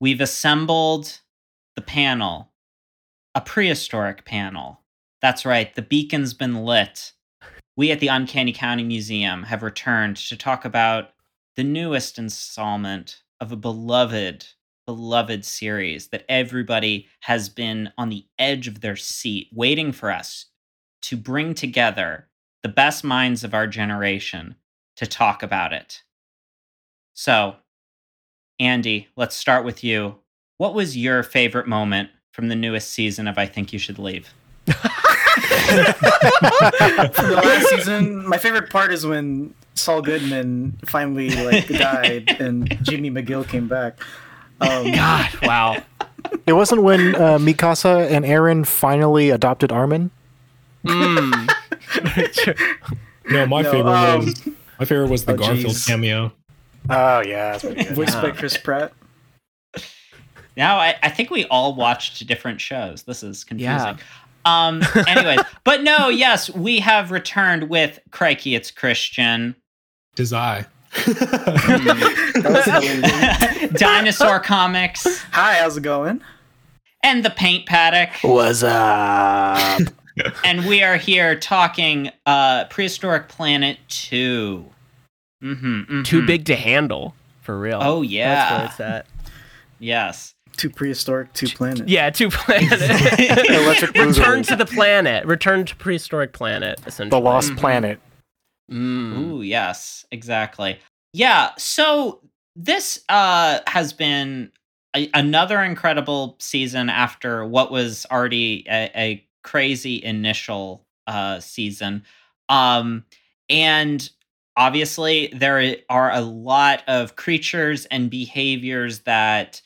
We've assembled the panel, a prehistoric panel. That's right, the beacon's been lit. We at the Uncanny County Museum have returned to talk about the newest installment of a beloved, beloved series that everybody has been on the edge of their seat waiting for us to bring together the best minds of our generation to talk about it. So, Andy, let's start with you. What was your favorite moment from the newest season of I Think You Should Leave? from the last season, my favorite part is when Saul Goodman finally like died and Jimmy McGill came back. Um, God, wow! It wasn't when uh, Mikasa and Eren finally adopted Armin. Mm. no, my no, favorite um, was my favorite was the oh, Garfield geez. cameo. Oh yeah, voiced by Chris Pratt. Now I, I think we all watched different shows. This is confusing. Yeah. Um. Anyways, but no, yes, we have returned with Crikey. It's Christian. Tis I. Dinosaur Comics. Hi, how's it going? And the Paint Paddock. What's up? and we are here talking uh, Prehistoric Planet 2. Mm-hmm, mm-hmm. Too big to handle, for real. Oh, yeah. That's where it's at. Yes. Too prehistoric, two planet. Yeah, two planet. Return to the planet. Return to prehistoric planet, essentially. The lost mm-hmm. planet. Mm. Ooh, yes, exactly. Yeah, so this uh has been a- another incredible season after what was already a, a crazy initial uh season. Um and obviously there are a lot of creatures and behaviors that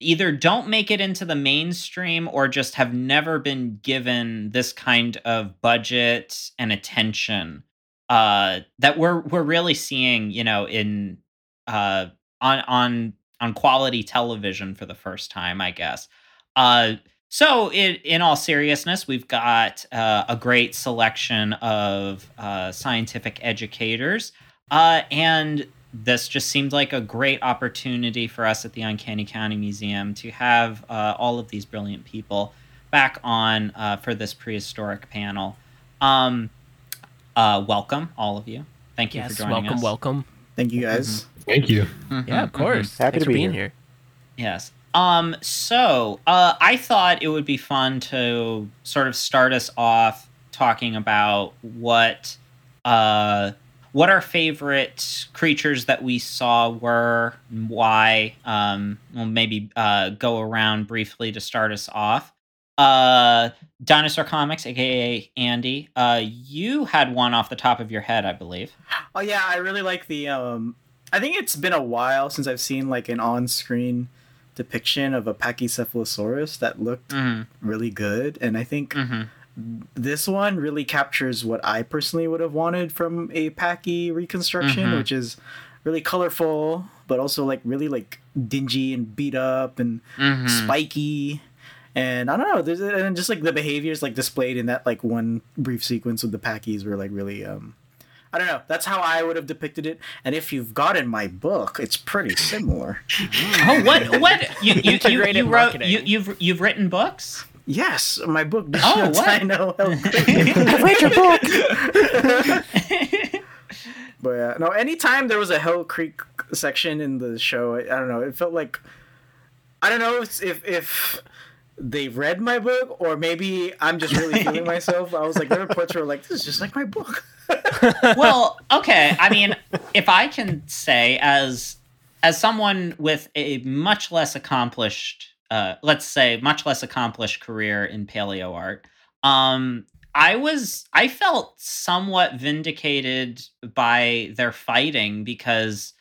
either don't make it into the mainstream or just have never been given this kind of budget and attention uh, that we're we're really seeing you know in uh, on on on quality television for the first time i guess. Uh, so, it, in all seriousness, we've got uh, a great selection of uh, scientific educators, uh, and this just seemed like a great opportunity for us at the Uncanny County Museum to have uh, all of these brilliant people back on uh, for this prehistoric panel. Um, uh, welcome, all of you. Thank you yes, for joining welcome, us. Welcome, welcome. Thank you, guys. Mm-hmm. Thank you. Mm-hmm, yeah, of course. Mm-hmm. Happy Thanks to be being here. here. Yes. Um, so uh, I thought it would be fun to sort of start us off talking about what uh, what our favorite creatures that we saw were, why. Um, we'll maybe uh, go around briefly to start us off. Uh, Dinosaur Comics, aka Andy, uh, you had one off the top of your head, I believe. Oh yeah, I really like the. Um, I think it's been a while since I've seen like an on-screen depiction of a Pachycephalosaurus that looked mm-hmm. really good, and I think mm-hmm. this one really captures what I personally would have wanted from a Pachy reconstruction, mm-hmm. which is really colorful, but also like really like dingy and beat up and mm-hmm. spiky. And I don't know, there's and just like the behaviors like displayed in that like one brief sequence with the Pachy's were like really um I don't know. That's how I would have depicted it. And if you've gotten my book, it's pretty similar. oh, what? What? You you, you, you wrote? You, you've you've written books? Yes, my book. Oh, what? I know. I've read your book. but yeah, no. Anytime there was a Hell Creek section in the show, I, I don't know. It felt like I don't know if if they read my book or maybe I'm just really feeling myself. I was like, there were parts like, this is just like my book. well, okay. I mean, if I can say as as someone with a much less accomplished uh, let's say, much less accomplished career in paleo art. Um, I was, I felt somewhat vindicated by their fighting because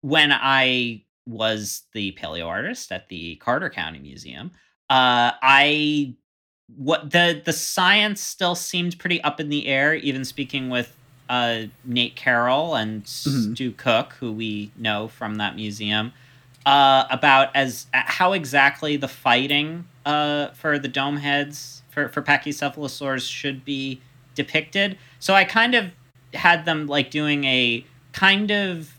when I was the paleo artist at the Carter County Museum, uh, I what the the science still seemed pretty up in the air. Even speaking with uh, Nate Carroll and mm-hmm. Stu Cook, who we know from that museum, uh, about as uh, how exactly the fighting uh, for the dome heads for for Pachycephalosaurs should be depicted. So I kind of had them like doing a kind of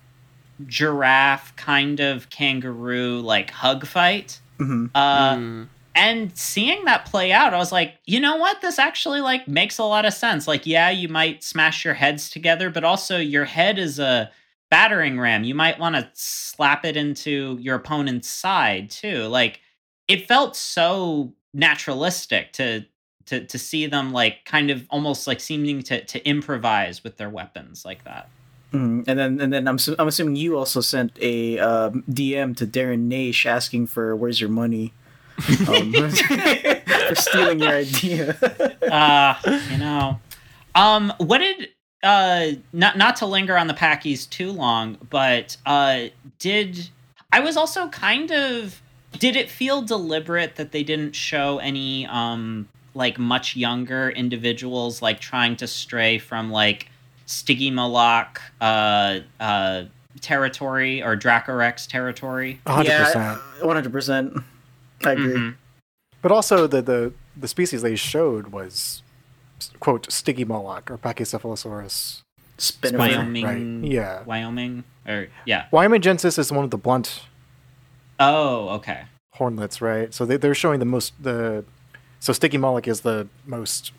giraffe, kind of kangaroo like hug fight. Mm-hmm. Uh, mm and seeing that play out i was like you know what? This actually like makes a lot of sense. Like yeah you might smash your heads together but also your head is a battering ram. You might want to slap it into your opponent's side too. Like it felt so naturalistic to to to see them like kind of almost like seeming to to improvise with their weapons like that. Mm And then, and then I'm I'm assuming you also sent a uh, DM to Darren Naish asking for "Where's your money?" Um, for stealing your idea. uh, you know. Um, what did uh not not to linger on the Pachys too long, but uh did I was also kind of did it feel deliberate that they didn't show any um like much younger individuals like trying to stray from like Stygimoloch uh uh territory or Dracorex territory? 100%. Yeah, 100%. I agree. Mm-hmm. But also the, the the species they showed was quote Stygimoloch or Pachycephalosaurus spinifer. Wyoming, right? Yeah, Wyoming or yeah, Wyomingensis is one of the blunt. Oh, okay. Hornlets, right? So they, they're showing the most the so moloch is the most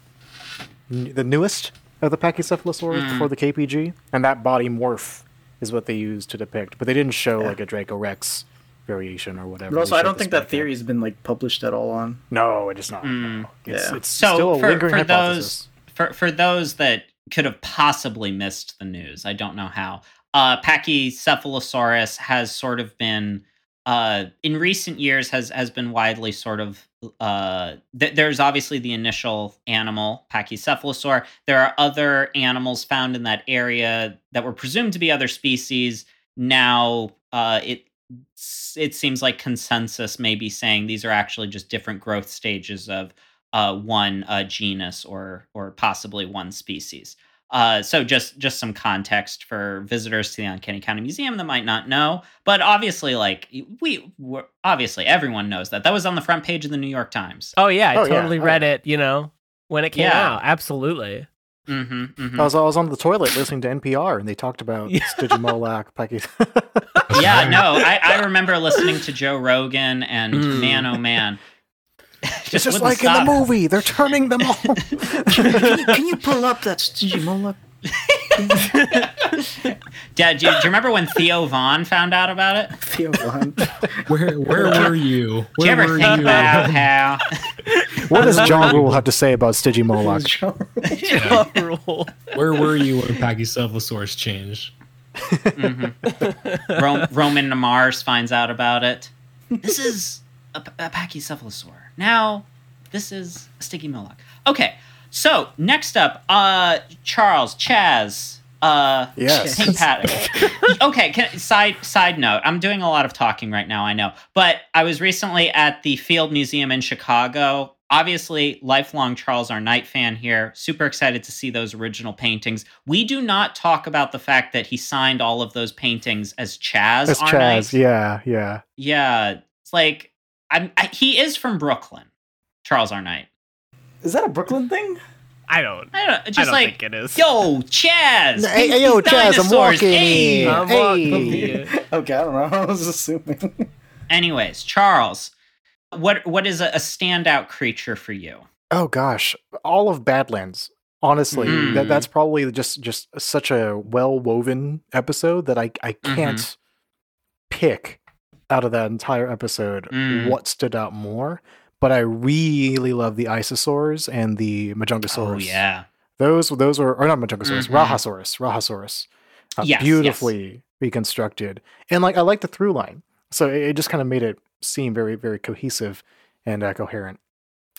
the newest of the Pachycephalosaurus mm. before the KPG, and that body morph is what they used to depict. But they didn't show yeah. like a Dracorex variation or whatever. But also, I don't think that theory has been like published at all on. No, it is not. Mm. No. It's, yeah. it's so still a for, lingering for hypothesis. Those, for for those that could have possibly missed the news, I don't know how. Uh, Pachycephalosaurus has sort of been uh, in recent years has has been widely sort of uh, th- there's obviously the initial animal Pachycephalosaur. There are other animals found in that area that were presumed to be other species. Now uh, it it seems like consensus may be saying these are actually just different growth stages of uh, one uh, genus or or possibly one species. Uh, so just just some context for visitors to the Uncanny County Museum that might not know, but obviously, like we obviously everyone knows that that was on the front page of the New York Times. Oh yeah, I oh, totally yeah. read oh, it. You know when it came yeah. out, absolutely. Mm-hmm, mm-hmm. I was I was on the toilet listening to NPR and they talked about yeah. Stygimoloch, yeah, no, I, I remember listening to Joe Rogan and mm. man, oh man. just it's just like stop. in the movie, they're turning them all. can, you, pull up that Stygimoloch? Dad, do you, do you, remember when Theo Von found out about it? Theo Von, Where where were you? Where do you ever think you? about how? What does John Rule have to say about Stygimoloch? Ja Rule. Where were you when Pachycephalosaurus changed? Mm-hmm. Ro- Roman Mars finds out about it. This is a, a Pachycephalosaur. Now, this is a Stygimoloch. Okay, so next up, uh, Charles Chaz. Uh, yes. Pink Paddock. okay. Can, side side note. I'm doing a lot of talking right now. I know, but I was recently at the Field Museum in Chicago obviously lifelong Charles R. Knight fan here. Super excited to see those original paintings. We do not talk about the fact that he signed all of those paintings as Chaz. As Chaz, Knight. yeah, yeah, yeah. It's like I'm. I, he is from Brooklyn, Charles R. Knight. Is that a Brooklyn thing? I don't. I don't. Just I don't like think it is. Yo, Chaz. Hey, hey yo, Chaz. I'm walking. Hey, I'm hey. okay, I don't know. I was assuming. Anyways, Charles what what is a, a standout creature for you? Oh gosh, all of Badlands. Honestly, mm. that that's probably just just such a well woven episode that I I can't mm-hmm. pick out of that entire episode mm. what stood out more. But I really love the Isisaurs and the Majungasaurus. Oh yeah, those those were or not Majungasaurus, mm-hmm. Rahiolisaurus, Rahiolisaurus, uh, yes, beautifully yes. reconstructed. And like I like the through line So it, it just kind of made it seem very very cohesive and uh, coherent.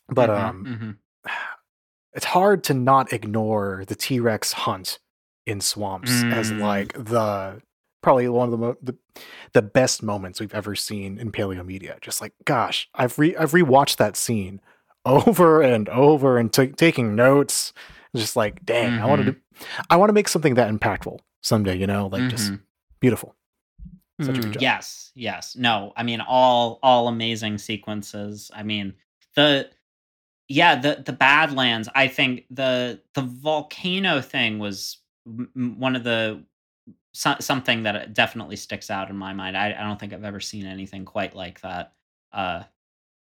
But Mhm, um, mhm. it's hard to not ignore the T Rex hunt in swamps as Mm. like the probably one of the, mo- the the best moments we've ever seen in paleo media. Just like, gosh, I've re I've rewatched that scene over and over and t- taking notes. Just like, dang, I want to I want to make something that impactful someday. You know, like just Mhm. beautiful. Mm. Yes, yes. No, I mean all all amazing sequences. I mean the yeah, the the Badlands, I think the the volcano thing was one of the so, something that definitely sticks out in my mind. I, I don't think I've ever seen anything quite like that. Uh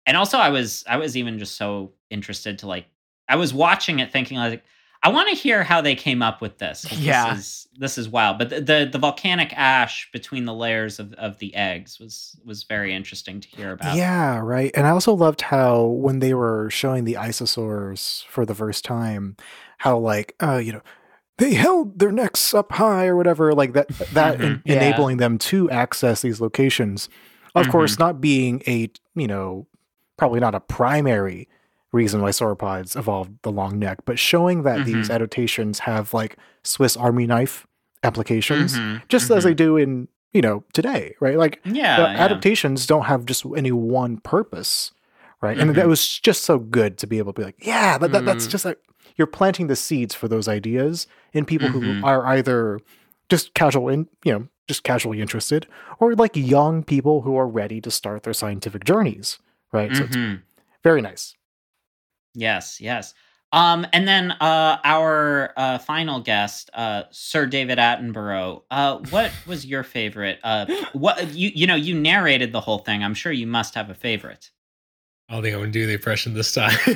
and also I was I was even just so interested to like I was watching it thinking like I want to hear how they came up with this. Yeah. This is this is wild. But the, the the volcanic ash between the layers of, of the eggs was was very interesting to hear about. Yeah, right. And I also loved how when they were showing the Isisaurs for the first time, how like uh, you know, they held their necks up high or whatever, like that that Mhm. en- Yeah. enabling them to access these locations. Of Mhm. course, not being a you know, probably not a primary reason why sauropods evolved the long neck, but showing that these Mhm. adaptations have like Swiss Army knife applications, Mhm, just as mhm. they do in you know today, right? Like Yeah, the yeah. adaptations don't have just any one purpose, right? And that was just so good to be able to be like, yeah, that, that, that's Mm. just like you're planting the seeds for those ideas in people who are either just casual in you know just casually interested or like young people who are ready to start their scientific journeys, right? So it's very nice. Yes, yes. Um, and then uh, our uh, final guest, uh, Sir David Attenborough. Uh, what was your favorite? Uh, what you you know you narrated the whole thing. I'm sure you must have a favorite. I don't think I'm gonna do the impression this time.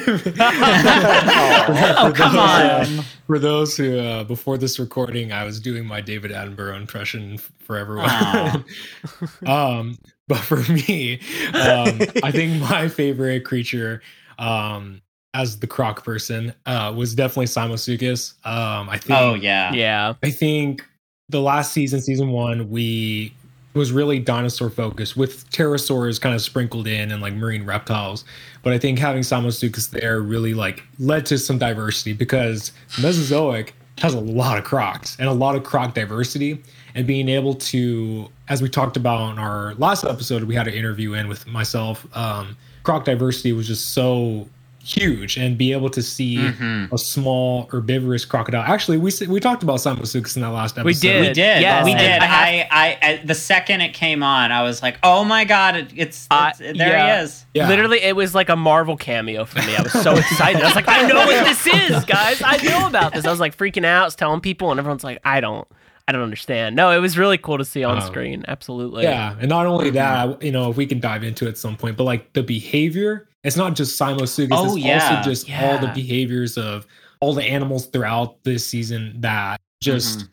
Oh, For come those- on. For those who, uh, before this recording, I was doing my David Attenborough impression for everyone. Um, but for me, um, I think my favorite creature, um, as the croc person, uh, was definitely Simosuchus. Um, I think. Oh yeah. Yeah. I think the last season, season one, we was really dinosaur focused with pterosaurs kind of sprinkled in and like marine reptiles. But I think having Simosuchus there really like led to some diversity because Mesozoic has a lot of crocs and a lot of croc diversity. And being able to, as we talked about in our last episode, we had an interview in with myself. Um, croc diversity was just so huge, and be able to see Mhm. a small herbivorous crocodile. Actually, we we talked about Simosuchus in that last episode. We did. We did. Yes, we did. I I, I, I, the second it came on, I was like, "Oh my god, it, it's, Uh, it's there yeah. he is." Yeah. Literally, it was like a Marvel cameo for me. I was so excited. I was like, I know what this is, guys. I know about this. I was like freaking out, I was telling people, and everyone's like, I don't, I don't understand. No, it was really cool to see on Um, screen. Absolutely. Yeah, and not only that, you know, if we can dive into it at some point, but like the behavior, it's not just Simosuchus, Oh, it's yeah. also just all the behaviors of all the animals throughout this season that just Mhm.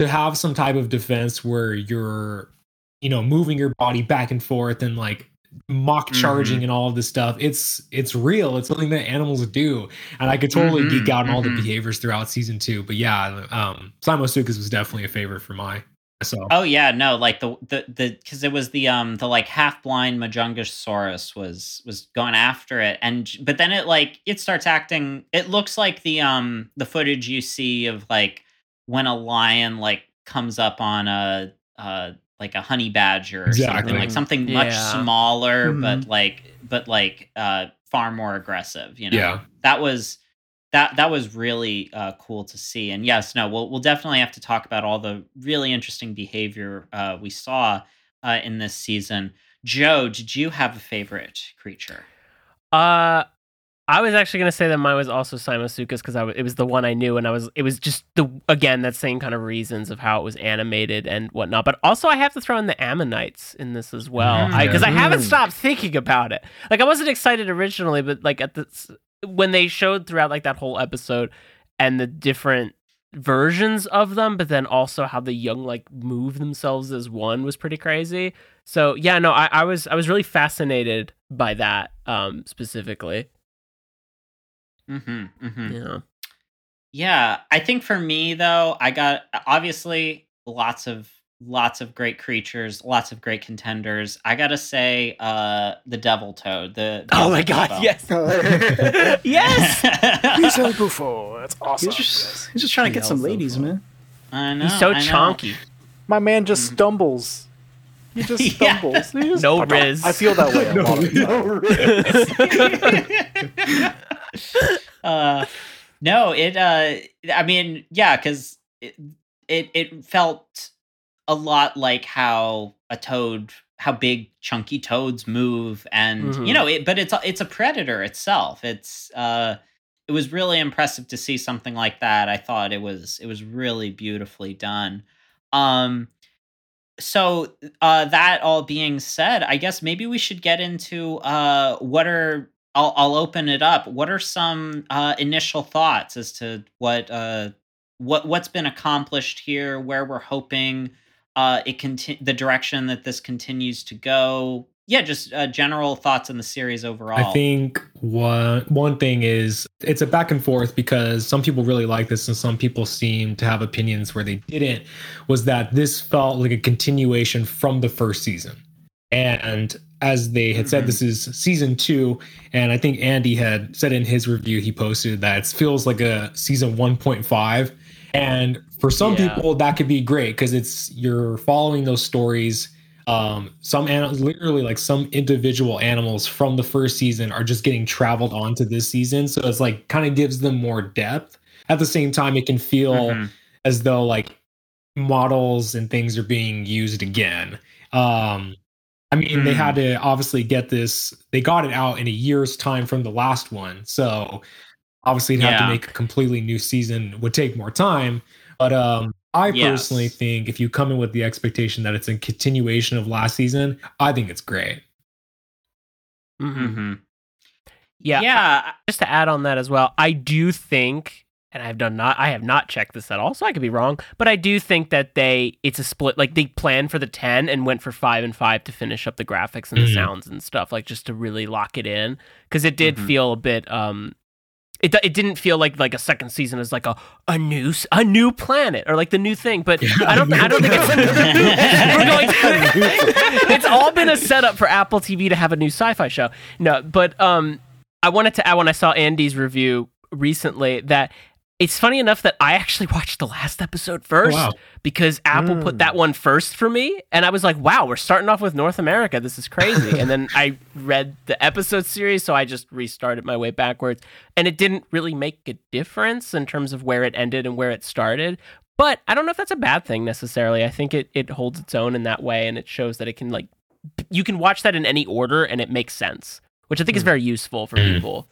to have some type of defense where you're, you know, moving your body back and forth and like mock charging and all of this stuff. It's it's real. It's something that animals do. And I could totally Mhm, geek out on all the mhm. behaviors throughout season two. But yeah, um Simosuchus was definitely a favorite for my myself. Oh yeah, no, like the the the because it was the um the like half blind Majungasaurus was was going after it, and but then it like it starts acting. It looks like the um the footage you see of like when a lion like comes up on a uh like a honey badger or something Exactly. like something much Yeah. smaller, Mhm. but like but like uh far more aggressive. You know, Yeah. that was that that was really uh, cool to see. And yes, no, we'll we'll definitely have to talk about all the really interesting behavior uh, we saw uh, in this season. Joe, did you have a favorite creature? Uh, I was actually gonna say that mine was also Simosuchus because I w- it was the one I knew, and I was it was just the again that same kind of reasons of how it was animated and whatnot. But also, I have to throw in the Ammonites in this as well because I, haven't Mm. stopped thinking about it. Like I wasn't excited originally, but like at the s- when they showed throughout like that whole episode and the different versions of them, but then also how the young like move themselves as one was pretty crazy. So yeah, no, I, I was I was really fascinated by that um specifically. Mm-hmm, mm-hmm. Yeah. Yeah, I think for me though, I got obviously lots of lots of great creatures, lots of great contenders. I gotta say, uh, the Devil Toad. The, the oh my god, Buffo. yes, yes. He's so Buffo. That's awesome. He's just, he's just trying to get some ladies, man. I know. He's so I know. My man just stumbles. He just Yeah. stumbles. He just- No riz. I feel that way. no, lot of the uh, no, it. Uh, I mean, yeah, because it, it it felt a lot like how a toad, how big chunky toads move, and Mhm. you know, it. But it's a- it's a predator itself. It's uh, it was really impressive to see something like that. I thought it was it was really beautifully done. Um, so uh, that all being said, I guess maybe we should get into uh, what are I'll I'll open it up. What are some uh, initial thoughts as to what uh, what what's been accomplished here, where we're hoping uh, it conti- the direction that this continues to go? Yeah, just uh, general thoughts on the series overall. I think one one thing is it's a back and forth because some people really like this and some people seem to have opinions where they didn't. Was that this felt like a continuation from the first season, and as they had said, Mhm. this is season two, and I think Andy had said in his review he posted that it feels like a season one point five, and for some Yeah. people that could be great because it's you're following those stories um some animals literally like some individual animals from the first season are just getting traveled onto this season so it's like kind of gives them more depth at the same time it can feel Mhm. as though like models and things are being used again um i mean they Hmm. had to obviously get this they got it out in a year's time from the last one so obviously to have Yeah. to make a completely new season would take more time but um i Yes. personally think if you come in with the expectation that it's a continuation of last season i think it's great Mhm. Mhm. Yeah, yeah, just to add on that as well, I do think, and I've done not, I have not checked this at all, so I could be wrong, but I do think that they, it's a split, like they planned for the ten and went for five and five to finish up the graphics and the Mhm. sounds and stuff, like just to really lock it in, because it did Mhm. feel a bit, um, it, it didn't feel like like a second season is like a a new a new planet or like the new thing, but I don't I don't think it's we're going to, it's all been a setup for Apple TV to have a new sci-fi show. No, but um, I wanted to add when I saw Andy's review recently that it's funny enough that I actually watched the last episode first wow. because Apple Mm. put that one first for me, and I was like, "Wow, we're starting off with North America. This is crazy." and then I read the episode series, so I just restarted my way backwards, and it didn't really make a difference in terms of where it ended and where it started. But I don't know if that's a bad thing necessarily. I think it it holds its own in that way, and it shows that it can like you can watch that in any order, and it makes sense, which I think is Mm. very useful for Mm. people.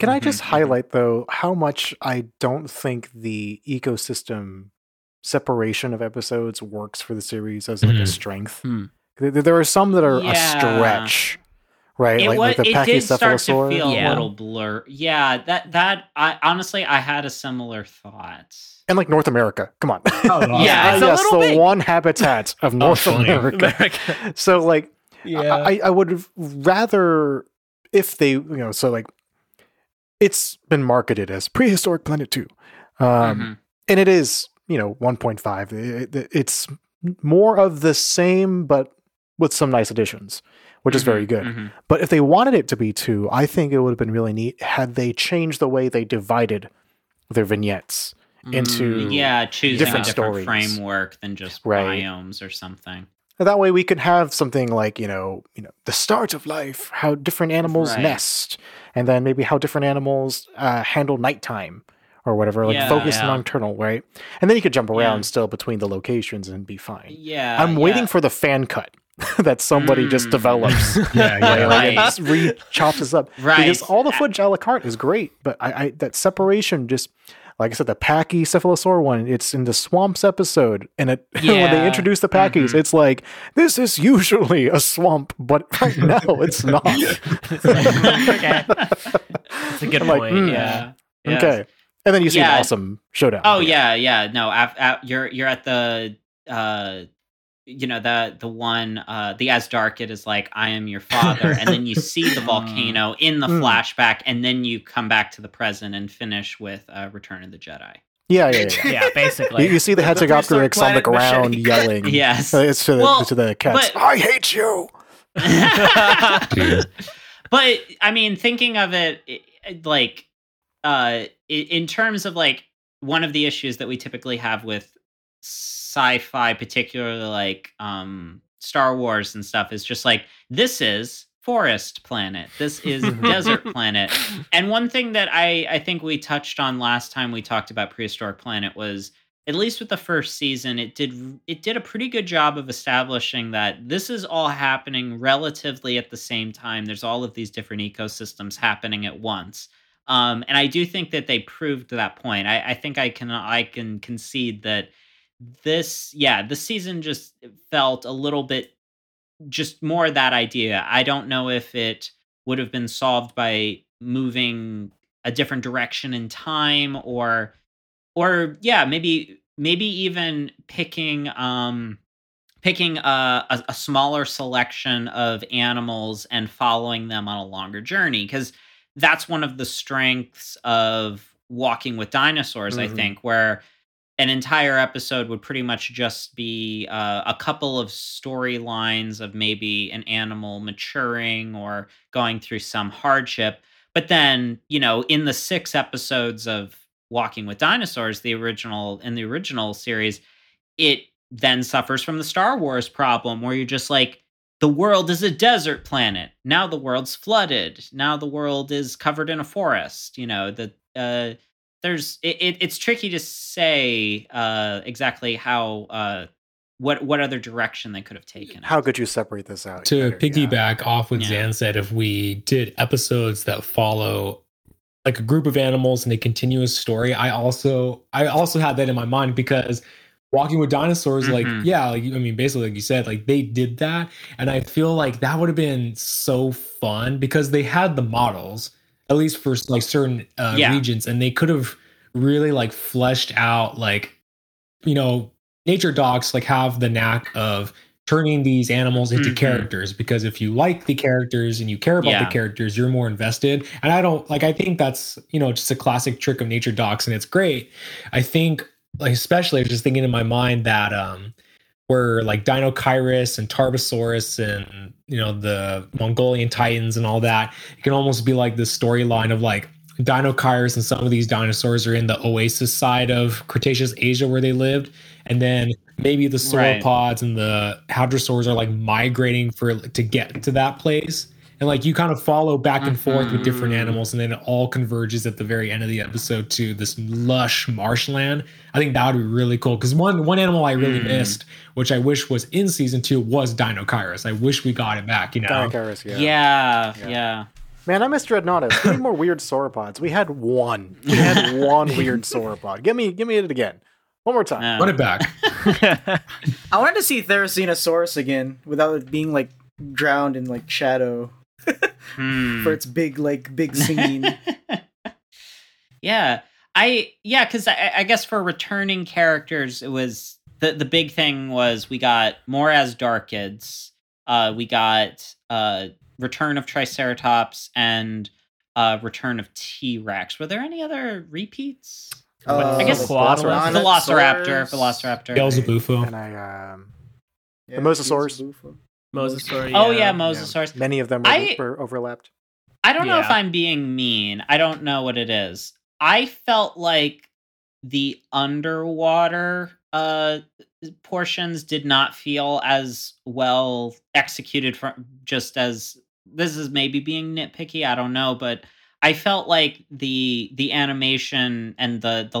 Can I Mhm, just mhm. highlight though how much I don't think the ecosystem separation of episodes works for the series as like a Mhm. strength. Hmm. There, there are some that are Yeah. a stretch, right? It, like, wa- like the it did start to Pachycephalosaur. feel a little blur. Yeah, that that I honestly I had a similar thought. and like North America. Come on. Oh, wow. Yeah, Ah, it's a yes, little the big. one habitat of North funny. America. America. So like yeah. I, I would rather if they you know so like it's been marketed as prehistoric planet 2 um Mhm. and it is you know 1.5 It- it- it's more of the same but with some nice additions which is very good mhm. but if they wanted it to be 2 i think it would have been really neat had they changed the way they divided their vignettes into Yeah, choosing different a different stories. framework than just Right. biomes or something. that way we could have something like you know you know the start of life how different animals Right. nest and then maybe how different animals uh, handle nighttime or whatever like Yeah, focus yeah. nocturnal right and then you could jump around Yeah. still between the locations and be fine Yeah, i'm waiting for the fan cut that somebody just Mm. develops yeah, yeah. like, Right. just re chops us up Right. because all the footage a la carte is great but I, I that separation just like I said, the Pachycephalosaur one, it's in the swamps episode. And it when they introduce the Pachys, Mhm. it's like, this is usually a swamp, but right now it's not. okay. That's a good I'm like, mm, Yeah. Yes. Okay. And then you see Yeah. an awesome showdown. Oh yeah, yeah. No, af- af- you're you're at the uh you know the the one uh the azhdarchid is like I am your father and then you see the volcano in the Mm. flashback and then you come back to the present and finish with uh Return of the Jedi. Yeah, yeah, yeah. yeah, basically. You, you see the The prehistoric on the planet machete ground yelling. Yes. Uh, It's to the, Well, to the cats. but- I hate you. But I mean, thinking of it i- i- like uh, i- in terms of like one of the issues that we typically have with sci-fi, particularly like um, Star Wars and stuff, is just like this is forest planet, this is desert planet, and one thing that I I think we touched on last time we talked about prehistoric planet was at least with the first season it did it did a pretty good job of establishing that this is all happening relatively at the same time. There's all of these different ecosystems happening at once. Um, and i do think that they proved that point. I, I think i can i can concede that this yeah the season just felt a little bit just more that idea i don't know if it would have been solved by moving a different direction in time or or yeah maybe maybe even picking um picking a, a, a smaller selection of animals and following them on a longer journey because that's one of the strengths of walking with dinosaurs i Mhm. think where an entire episode would pretty much just be uh, a couple of storylines of maybe an animal maturing or going through some hardship. But then you know in the six episodes of walking with dinosaurs the original in the original series it then suffers from the star wars problem where you're just like the world is a desert planet. Now the world's flooded. Now the world is covered in a forest you know the uh there's it, it, it's tricky to say uh exactly how uh what what other direction they could have taken it. How could you separate this out? to better? Yeah. piggyback off what Yeah. Xan said, if we did episodes that follow like a group of animals and a continuous story, I also I also had that in my mind because walking with dinosaurs, like Mhm. yeah, like I mean, basically like you said, like they did that, and I feel like that would have been so fun because they had the models at least for like certain uh, Yeah. regions, and they could have really like fleshed out like you know nature docs like have the knack of turning these animals into Mhm. characters because if you like the characters and you care about Yeah. the characters you're more invested and i don't like i think that's you know just a classic trick of nature docs and it's great i think like especially i was just thinking in my mind that um where like Deinocheirus and Tarbosaurus and you know the Mongolian Titans and all that, it can almost be like this storyline of like Deinocheirus and some of these dinosaurs are in the oasis side of Cretaceous Asia where they lived, and then maybe the Right. sauropods and the hadrosaurs are like migrating for to get to that place. And like you kind of follow back and forth with different Mhm. animals, and then it all converges at the very end of the episode to this lush marshland. I think that would be really cool because one one animal I really Mm. missed, which I wish was in season two, was Deinocheirus. I wish we got it back. You know, Deinocheirus, yeah. yeah. Yeah, Yeah. Man, I missed Dreadnoughtus. We need more weird sauropods. We had one. We had one weird sauropod. Give me, give me it again. One more time. Yeah. run it back. I wanted to see Therizinosaurus again without it being like drowned in like shadow Hmm. for its big like big scene. yeah i yeah because I, I guess for returning characters it was the the big thing was we got more azhdarchids uh we got uh return of triceratops and uh return of t-rex were there any other repeats Uh, I guess Velociraptor. velociraptor Velociraptor. velociraptor Beelzebufo. And I, um, Yeah, Mosasaurus. Beelzebufo. Mosasaur. oh yeah mosasaurus many of them were, I- were overlapped. I don't know if I'm being mean. I don't know what it is. I felt like the underwater uh portions did not feel as well executed from just as this is maybe being nitpicky, I don't know, but I felt like the the animation and the the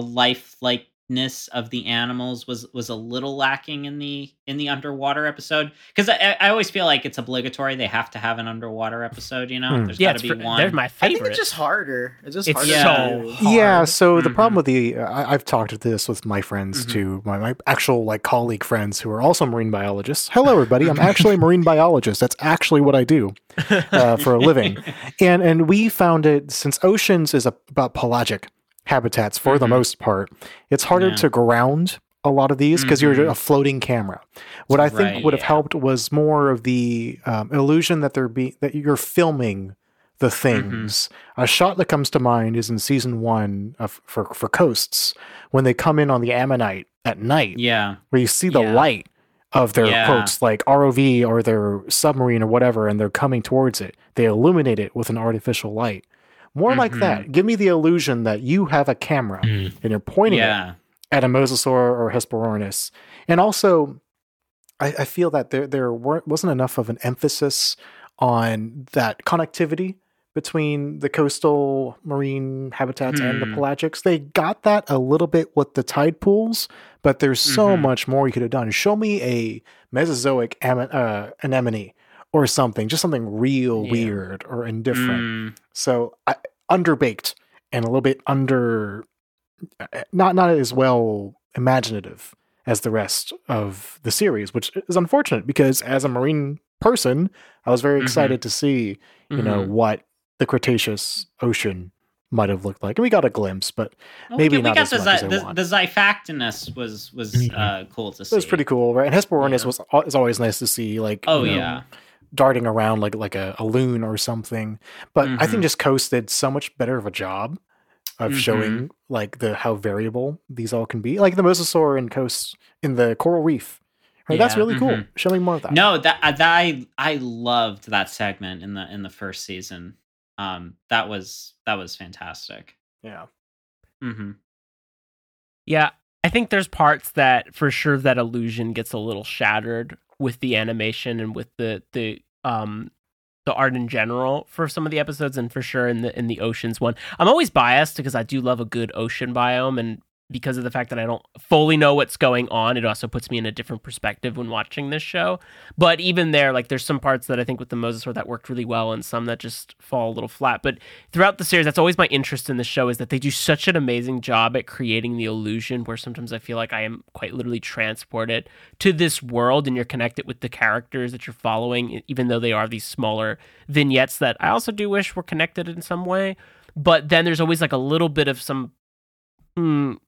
lifelikeness of the animals was was a little lacking in the in the underwater episode because I, I always feel like it's obligatory they have to have an underwater episode you know Hmm. there's Yeah, got to be fr- one there's my favorite I think favorite. it's just harder. It's just It's harder. so hard. Yeah, so the Mhm. problem with the I, I've talked to this with my friends Mhm. too, my, my actual like colleague friends who are also marine biologists. Hello, everybody. I'm actually a marine biologist. That's actually what I do uh, for a living. And and we found it since oceans is a, about pelagic habitats for the Mhm. most part. It's harder Yeah. to ground a lot of these because you're Mhm. a floating camera. What I think Right, would have yeah. helped was more of the um, illusion that there be that you're filming the Mm-hmm. things. A shot that comes to mind is in season one of for for coasts when they come in on the ammonite at night, Yeah. where you see the Yeah. light of their Yeah. quotes like ROV or their submarine or whatever, and they're coming towards it. They illuminate it with an artificial light. More like Mhm. that. Give me the illusion that you have a camera Mm. and you're pointing it at a mosasaur or hesperornis. And also, I, I feel that there there weren't, wasn't enough of an emphasis on that connectivity between the coastal marine habitats and the Hmm. pelagics. They got that a little bit with the tide pools, but there's so Mhm. much more you could have done. Show me a Mesozoic am- uh, anemone or something, just something real Yeah. weird or indifferent. Mm, So I, underbaked and a little bit under, uh, not not as well imaginative as the rest of the series, which is unfortunate because as a marine person, I was very Mhm. excited to see you know Mhm. what the Cretaceous ocean might have looked like, and we got a glimpse, but well, Maybe we not got as the, much as zi- the, the Xiphactinus was was Mhm. uh, cool to see. it was pretty cool, right? And Hesperornis Yeah. was is always nice to see, like Oh you know, yeah. Darting around like like a, a loon or something. But I Mhm. think just Coast did so much better of a job of Mhm. showing like the how variable these all can be. Like the mosasaur in Coast in the coral reef. Right? That's really cool. Mhm. Show me more of that. No, that, uh, that I I loved that segment in the in the first season. Um, that was that was fantastic. Yeah. hmm Yeah, I think there's parts that for sure that illusion gets a little shattered with the animation and with the the um the art in general for some of the episodes and for sure in the in the oceans one. I'm always biased because I do love a good ocean biome and because of the fact that I don't fully know what's going on, it also puts me in a different perspective when watching this show. But even there, like there's some parts that I think with the Mosasaur that worked really well and some that just fall a little flat. But throughout the series, that's always my interest in the show is that they do such an amazing job at creating the illusion where sometimes I feel like I am quite literally transported to this world and you're connected with the characters that you're following, even though they are these smaller vignettes that I also do wish were connected in some way. But then there's always like a little bit of some mm,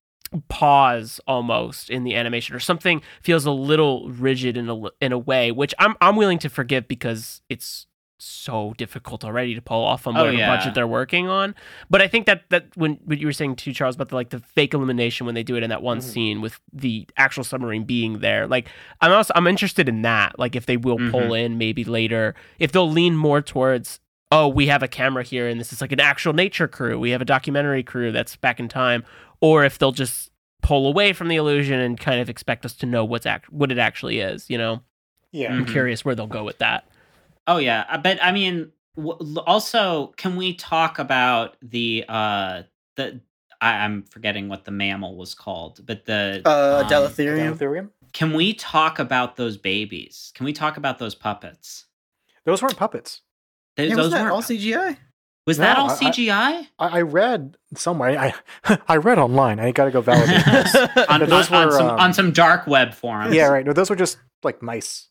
pause almost in the animation or something feels a little rigid in a in a way which I'm I'm willing to forgive because it's so difficult already to pull off on Oh, whatever yeah. budget they're working on but I think that that when what you were saying to Charles about the like the fake elimination when they do it in that one Mhm. scene with the actual submarine being there like I'm also I'm interested in that like if they will pull in maybe later if they'll lean more towards oh we have a camera here and this is like an actual nature crew we have a documentary crew that's back in time or if they'll just pull away from the illusion and kind of expect us to know what's act- what it actually is you know Yeah. i'm Mhm. curious where they'll go with that Oh yeah, but I mean, w- also, can we talk about the uh the I, I'm forgetting what the mammal was called, but the Uh, um, Adalatherium. Ethereum? Can we talk about those babies? Can we talk about those puppets? Those weren't puppets. Th- Yeah, was those that weren't- all CGI? Was that all I- I- CGI? I, I read somewhere. I I read online. I got to go validate this. on, No, those on- on some, um, on some dark web forums. yeah, right. No, those were just like mice.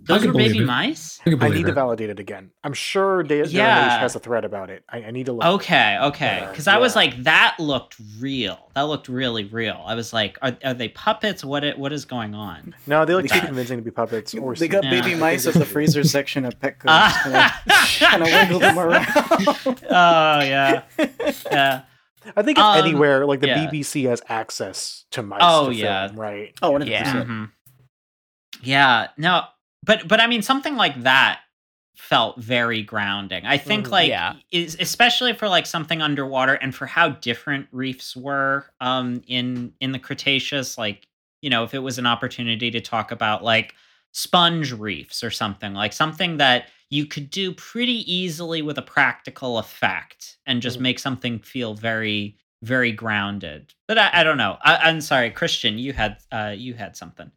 Those were baby it. mice. I I believe need to validate it again. I'm sure Da- Daily Yeah. Has a thread about it. I, I need to look. Okay, okay. Yeah, Because I was like, that looked real. That looked really real. I was like, are, are they puppets? What it, what is going on? No, they look too convincing to be puppets. Or They got Yeah. baby mice at the freezer section at Petco. Ah. kind of wiggle them around. oh yeah, yeah. I think if Um, anywhere like the yeah. BBC has access to mice. Oh, to yeah. film, right. Oh, 100%. Yeah. Mhm. Yeah, no, but but I mean something like that felt very grounding. I think Mhm. like Yeah. is especially for like something underwater and for how different reefs were um in in the Cretaceous like you know if it was an opportunity to talk about like sponge reefs or something like something that you could do pretty easily with a practical effect and just Mhm. make something feel very very grounded. But I, I don't know. I, I'm sorry, Christian. You had uh you had something.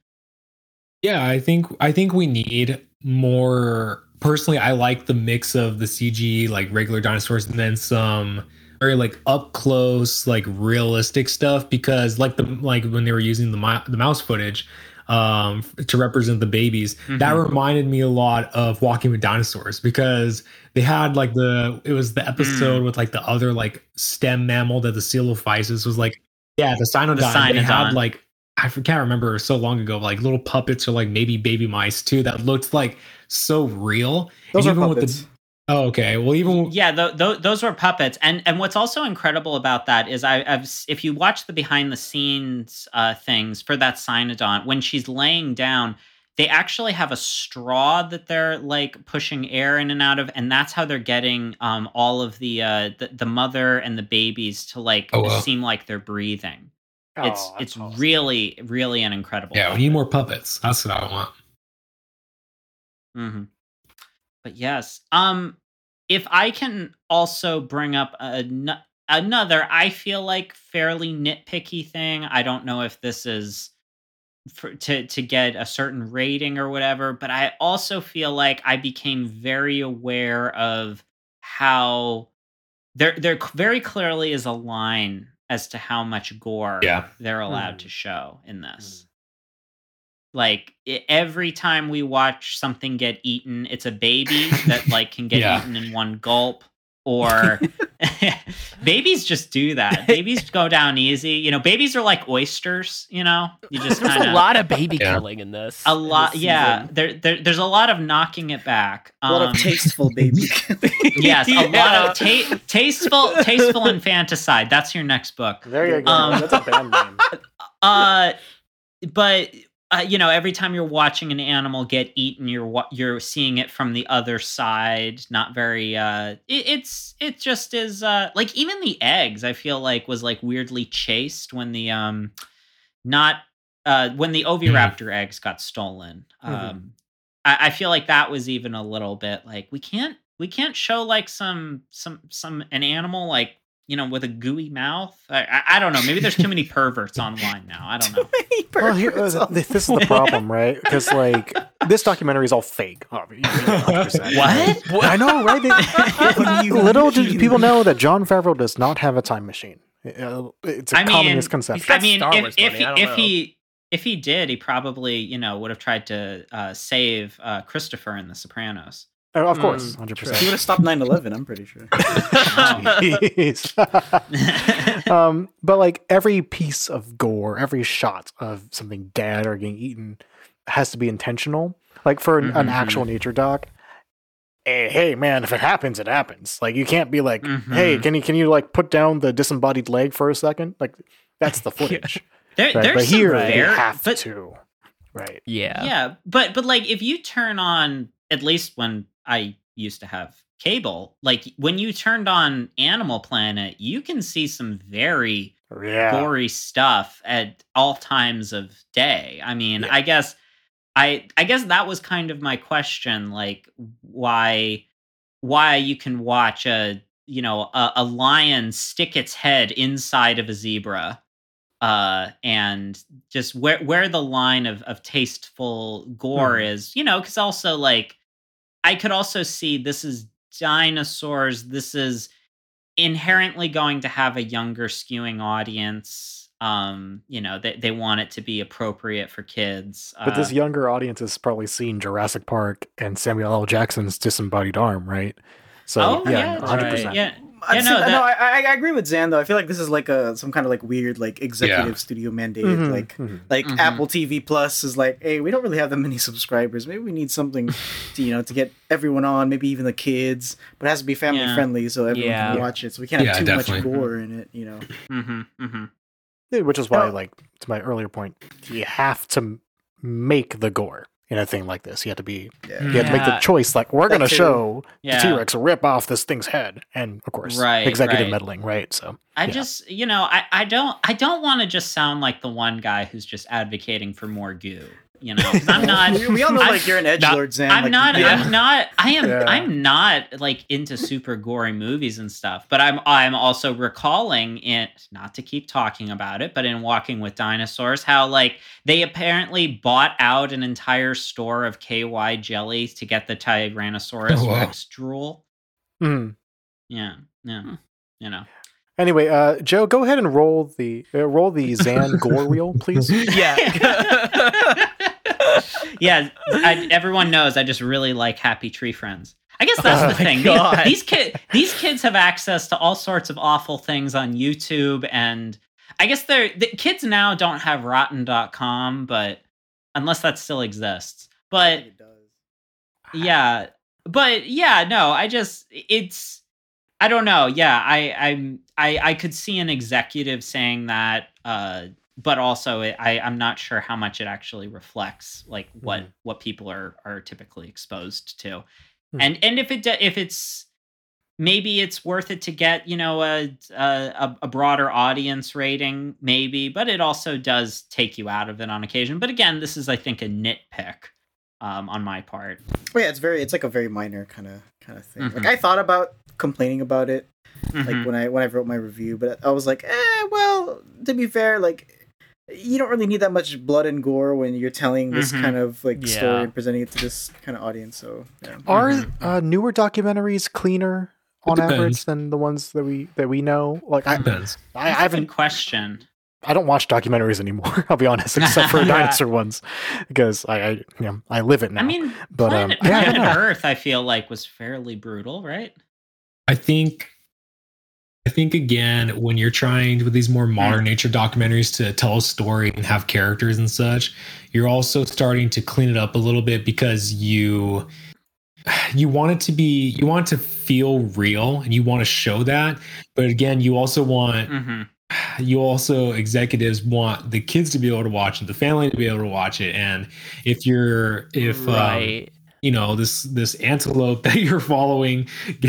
Yeah, I think I think we need more. Personally, I like the mix of the CG, like regular dinosaurs, and then some very like up close, like realistic stuff. Because like the like when they were using the mi- the mouse footage um to represent the babies, that Mhm. reminded me a lot of Walking with Dinosaurs because they had like the it was the episode with like the other like stem mammal that the Coelophysis was like yeah the Cynodont. The They had like I f- can't remember so long ago, like little puppets or like maybe baby mice too that looked like so real. Those And are even with puppets. the Oh, okay. Well, even yeah, th- th- those were puppets, and and what's also incredible about that is I, have if you watch the behind the scenes uh, things for that Cynodont, when she's laying down, they actually have a straw that they're like pushing air in and out of, and that's how they're getting um all of the uh the, the mother and the babies to like Oh, wow. seem like they're breathing. Oh, it's that's it's awesome. really really an incredible. yeah, we need more puppets. That's what I want. Mm-hmm. But yes, um, if I can also bring up an- another, I feel like fairly nitpicky thing. I don't know if this is for, to to get a certain rating or whatever, but I also feel like I became very aware of how there there very clearly is a line as to how much gore Yeah. they're allowed Mm. to show in this. Like i every time we watch something get eaten, it's a baby that like can get Yeah. eaten in one gulp. Or babies just do that. Babies go down easy. You know, babies are like oysters. You know, you just There's kind a lot of baby Yeah. killing in this. a lot. this Yeah, there, there there's a lot of knocking it back. A lot Um, of tasteful baby. yes, a lot of ta- tasteful tasteful infanticide. That's your next book. There you go. Um, That's a band name. Uh, but uh, you know, every time you're watching an animal get eaten, you're you're seeing it from the other side. Not very. Uh, it, it's it just is. Uh, like even the eggs, I feel like was like weirdly chased when the um, not uh when the oviraptor eggs got stolen. Um, Mhm. I, I feel like that was even a little bit like we can't we can't show like some some some an animal like you know with a gooey mouth. I I, I don't know. Maybe there's too many perverts online now. I don't know. Well, here, uh, this is the problem, right? Because like this documentary is all fake. You know, 100%, right? What? I know, right? They- What do you little do people know that Jon Favreau does not have a time machine. Uh, It's a I common mean, misconception. I mean, if if he, I if he if he did, he probably you know would have tried to uh, save uh, Christopher in The Sopranos. Uh, of course, Mm, hundred He would have stopped 9-11, I'm pretty sure. um, but like every piece of gore, every shot of something dead or getting eaten has to be intentional. Like for an, an Mhm. actual nature doc, hey, hey man, if it happens, it happens. Like you can't be like, Mhm. hey, can you can you like put down the disembodied leg for a second? Like that's the footage. There, right? But here very, you have but, to. Right. yeah. yeah, but but like if you turn on at least when I used to have cable, like when you turned on Animal Planet, you can see some very Yeah. gory stuff at all times of day. I mean, Yeah. I guess I I guess that was kind of my question like why why you can watch a you know a, a lion stick its head inside of a zebra uh and just where where the line of of tasteful gore Mhm. is you know cuz also like I could also see this is dinosaurs this is inherently going to have a younger skewing audience um you know they, they want it to be appropriate for kids But this Uh, younger audience has probably seen Jurassic Park and Samuel L. Jackson's disembodied arm, right? So oh yeah, yeah, hundred right. percent. yeah I'd Yeah, say- no, no, that- I, I, I agree with Xan though. I feel like this is like a some kind of like weird like executive studio mandate. Mhm, Like mhm. like Mhm. Apple TV Plus is like, hey, we don't really have that many subscribers. Maybe we need something, to, you know, to get everyone on. Maybe even the kids, but it has to be family Yeah. friendly so everyone Yeah. can watch it. So we can't have too definitely. much gore in it. You know. mm-hmm, mm-hmm. Which is why, No. like, to my earlier point, you have to make the gore in a thing like this. You have to be, Yeah. you have to make the choice. Like, we're going to show yeah the T Rex rip off this thing's head, and of course, Right, executive right. meddling, right? So, I Yeah. just, you know, I, I don't, I don't want to just sound like the one guy who's just advocating for more goo. You know I'm not. we, we all know I'm- like you're an edge not- lord, Xan. I'm like, not. yeah. I'm not. I am. Yeah. I'm not like into super gory movies and stuff. But I'm. I'm also recalling it. Not to keep talking about it, but in Walking with Dinosaurs, how like they apparently bought out an entire store of KY jelly to get the Tyrannosaurus Oh, wow. Rex drool. mhm. Yeah. Yeah. Hmm. You know. anyway, uh, Joe, go ahead and roll the uh, roll the Xan gore wheel, please. Yeah. yeah, I, everyone knows I just really like Happy Tree Friends. I guess that's Oh the thing. These, these kid, these kids have access to all sorts of awful things on YouTube, and I guess they're the kids now don't have Rotten.com, but unless that still exists. But It does. yeah, but yeah, no, I just it's I don't know. Yeah, I I'm I I could see an executive saying that uh but also I I'm not sure how much it actually reflects like what Mhm. what people are are typically exposed to. Mhm. And and if it if it's maybe it's worth it to get, you know, a a a broader audience rating maybe, but it also does take you out of it on occasion. But again, this is I think a nitpick um on my part. But yeah, it's very it's like a very minor kind of kind of thing. Mhm. Like I thought about complaining about it Mhm. like when I when I wrote my review, but I was like, eh, well, to be fair, like you don't really need that much blood and gore when you're telling this Mhm. kind of like Yeah. story and presenting it to this kind of audience. So yeah. Are Mhm. uh, newer documentaries cleaner on average than the ones that we that we know? Like I, Depends. I, I That's a good haven't questioned. I don't watch documentaries anymore. I'll be honest, except for dinosaur ones, because I, I, you know, I live it now. I mean, But, um, Planet, yeah, Planet know. Earth, I feel like was fairly brutal, right? I think I think again when you're trying with these more modern nature documentaries to tell a story and have characters and such, you're also starting to clean it up a little bit because you you want it to be you want it to feel real and you want to show that, but again, you also want Mm-hmm. you also executives want the kids to be able to watch it, the family to be able to watch it, and if you're if um, right. You know this this antelope that you're following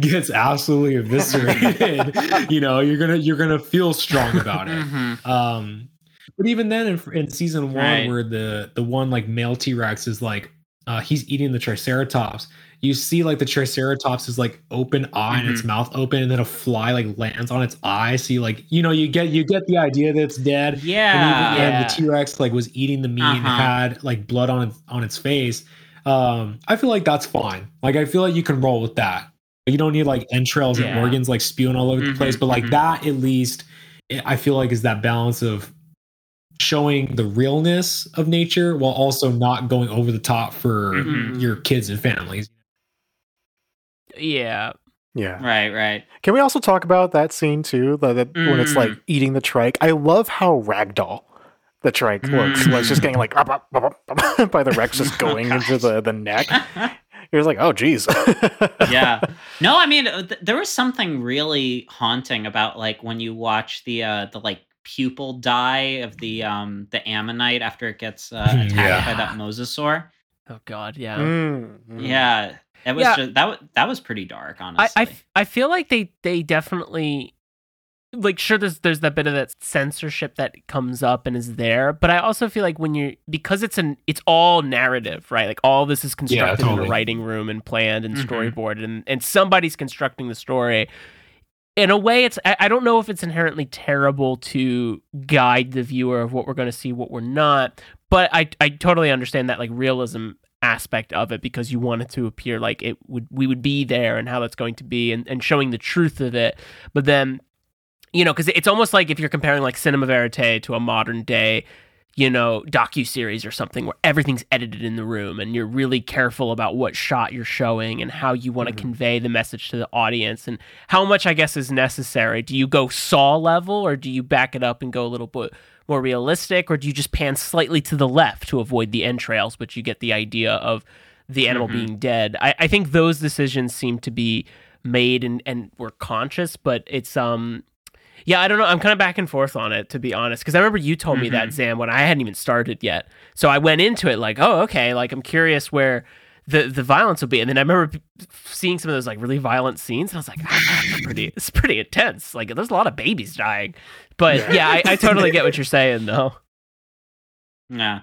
gets absolutely eviscerated you know you're gonna you're gonna feel strong about it Mm-hmm. um but even then in, in season one Right. where the the one like male t-rex is like uh he's eating the triceratops you see like the triceratops is like open eye and its mouth open and then a fly like lands on its eye so you like you know you get you get the idea that it's dead and Yeah. even then, yeah. the T-Rex like was eating the meat and Uh-huh. had like blood on its on its face. Um, I feel like that's fine. Like I feel like you can roll with that. You don't need like entrails Yeah. and organs like spewing all over the Mhm, place, but like mhm. that at least I feel like is that balance of showing the realness of nature while also not going over the top for Mhm. your kids and families. Yeah. yeah. Right, right. Can we also talk about that scene too? The, the, When it's like Mm. eating the trike. I love how ragdoll the trike looks. Mm. Like it's just getting like up, up, up, up, up, by the Rex just going into the the neck. You're like, oh geez. yeah. No, I mean, uh, th- there was something really haunting about like when you watch the uh the like pupil die of the um the ammonite after it gets uh, attacked yeah. by that mosasaur. Oh God. Yeah. Mm, mm. Yeah. It was Yeah. just that was that was pretty dark, honestly. I, honestly. I, f- I feel like they they definitely like sure there's there's that bit of that censorship that comes up and is there but i also feel like when you because it's an it's all narrative right like all this is constructed in totally. a writing room and planned and Mhm. storyboarded and and somebody's constructing the story in a way it's I, I don't know if it's inherently terrible to guide the viewer of what we're going to see what we're not but i i totally understand that like realism aspect of it because you want it to appear like it would we would be there and how that's going to be and, and showing the truth of it but then you know because it's almost like if you're comparing like cinema verite to a modern day you know docu series or something where everything's edited in the room and you're really careful about what shot you're showing and how you want to Mhm. convey the message to the audience and how much i guess is necessary do you go saw level or do you back it up and go a little bit more realistic or do you just pan slightly to the left to avoid the entrails but you get the idea of the animal Mhm. being dead I, I think those decisions seem to be made and, and were conscious but it's um yeah i don't know i'm kind of back and forth on it to be honest because i remember you told me that Mhm. Xan when i hadn't even started yet so i went into it like oh okay like i'm curious where the the violence will be and then i remember seeing some of those like really violent scenes and i was like ah, that's pretty it's pretty intense like there's a lot of babies dying but Yeah. yeah, I, I totally get what you're saying though yeah.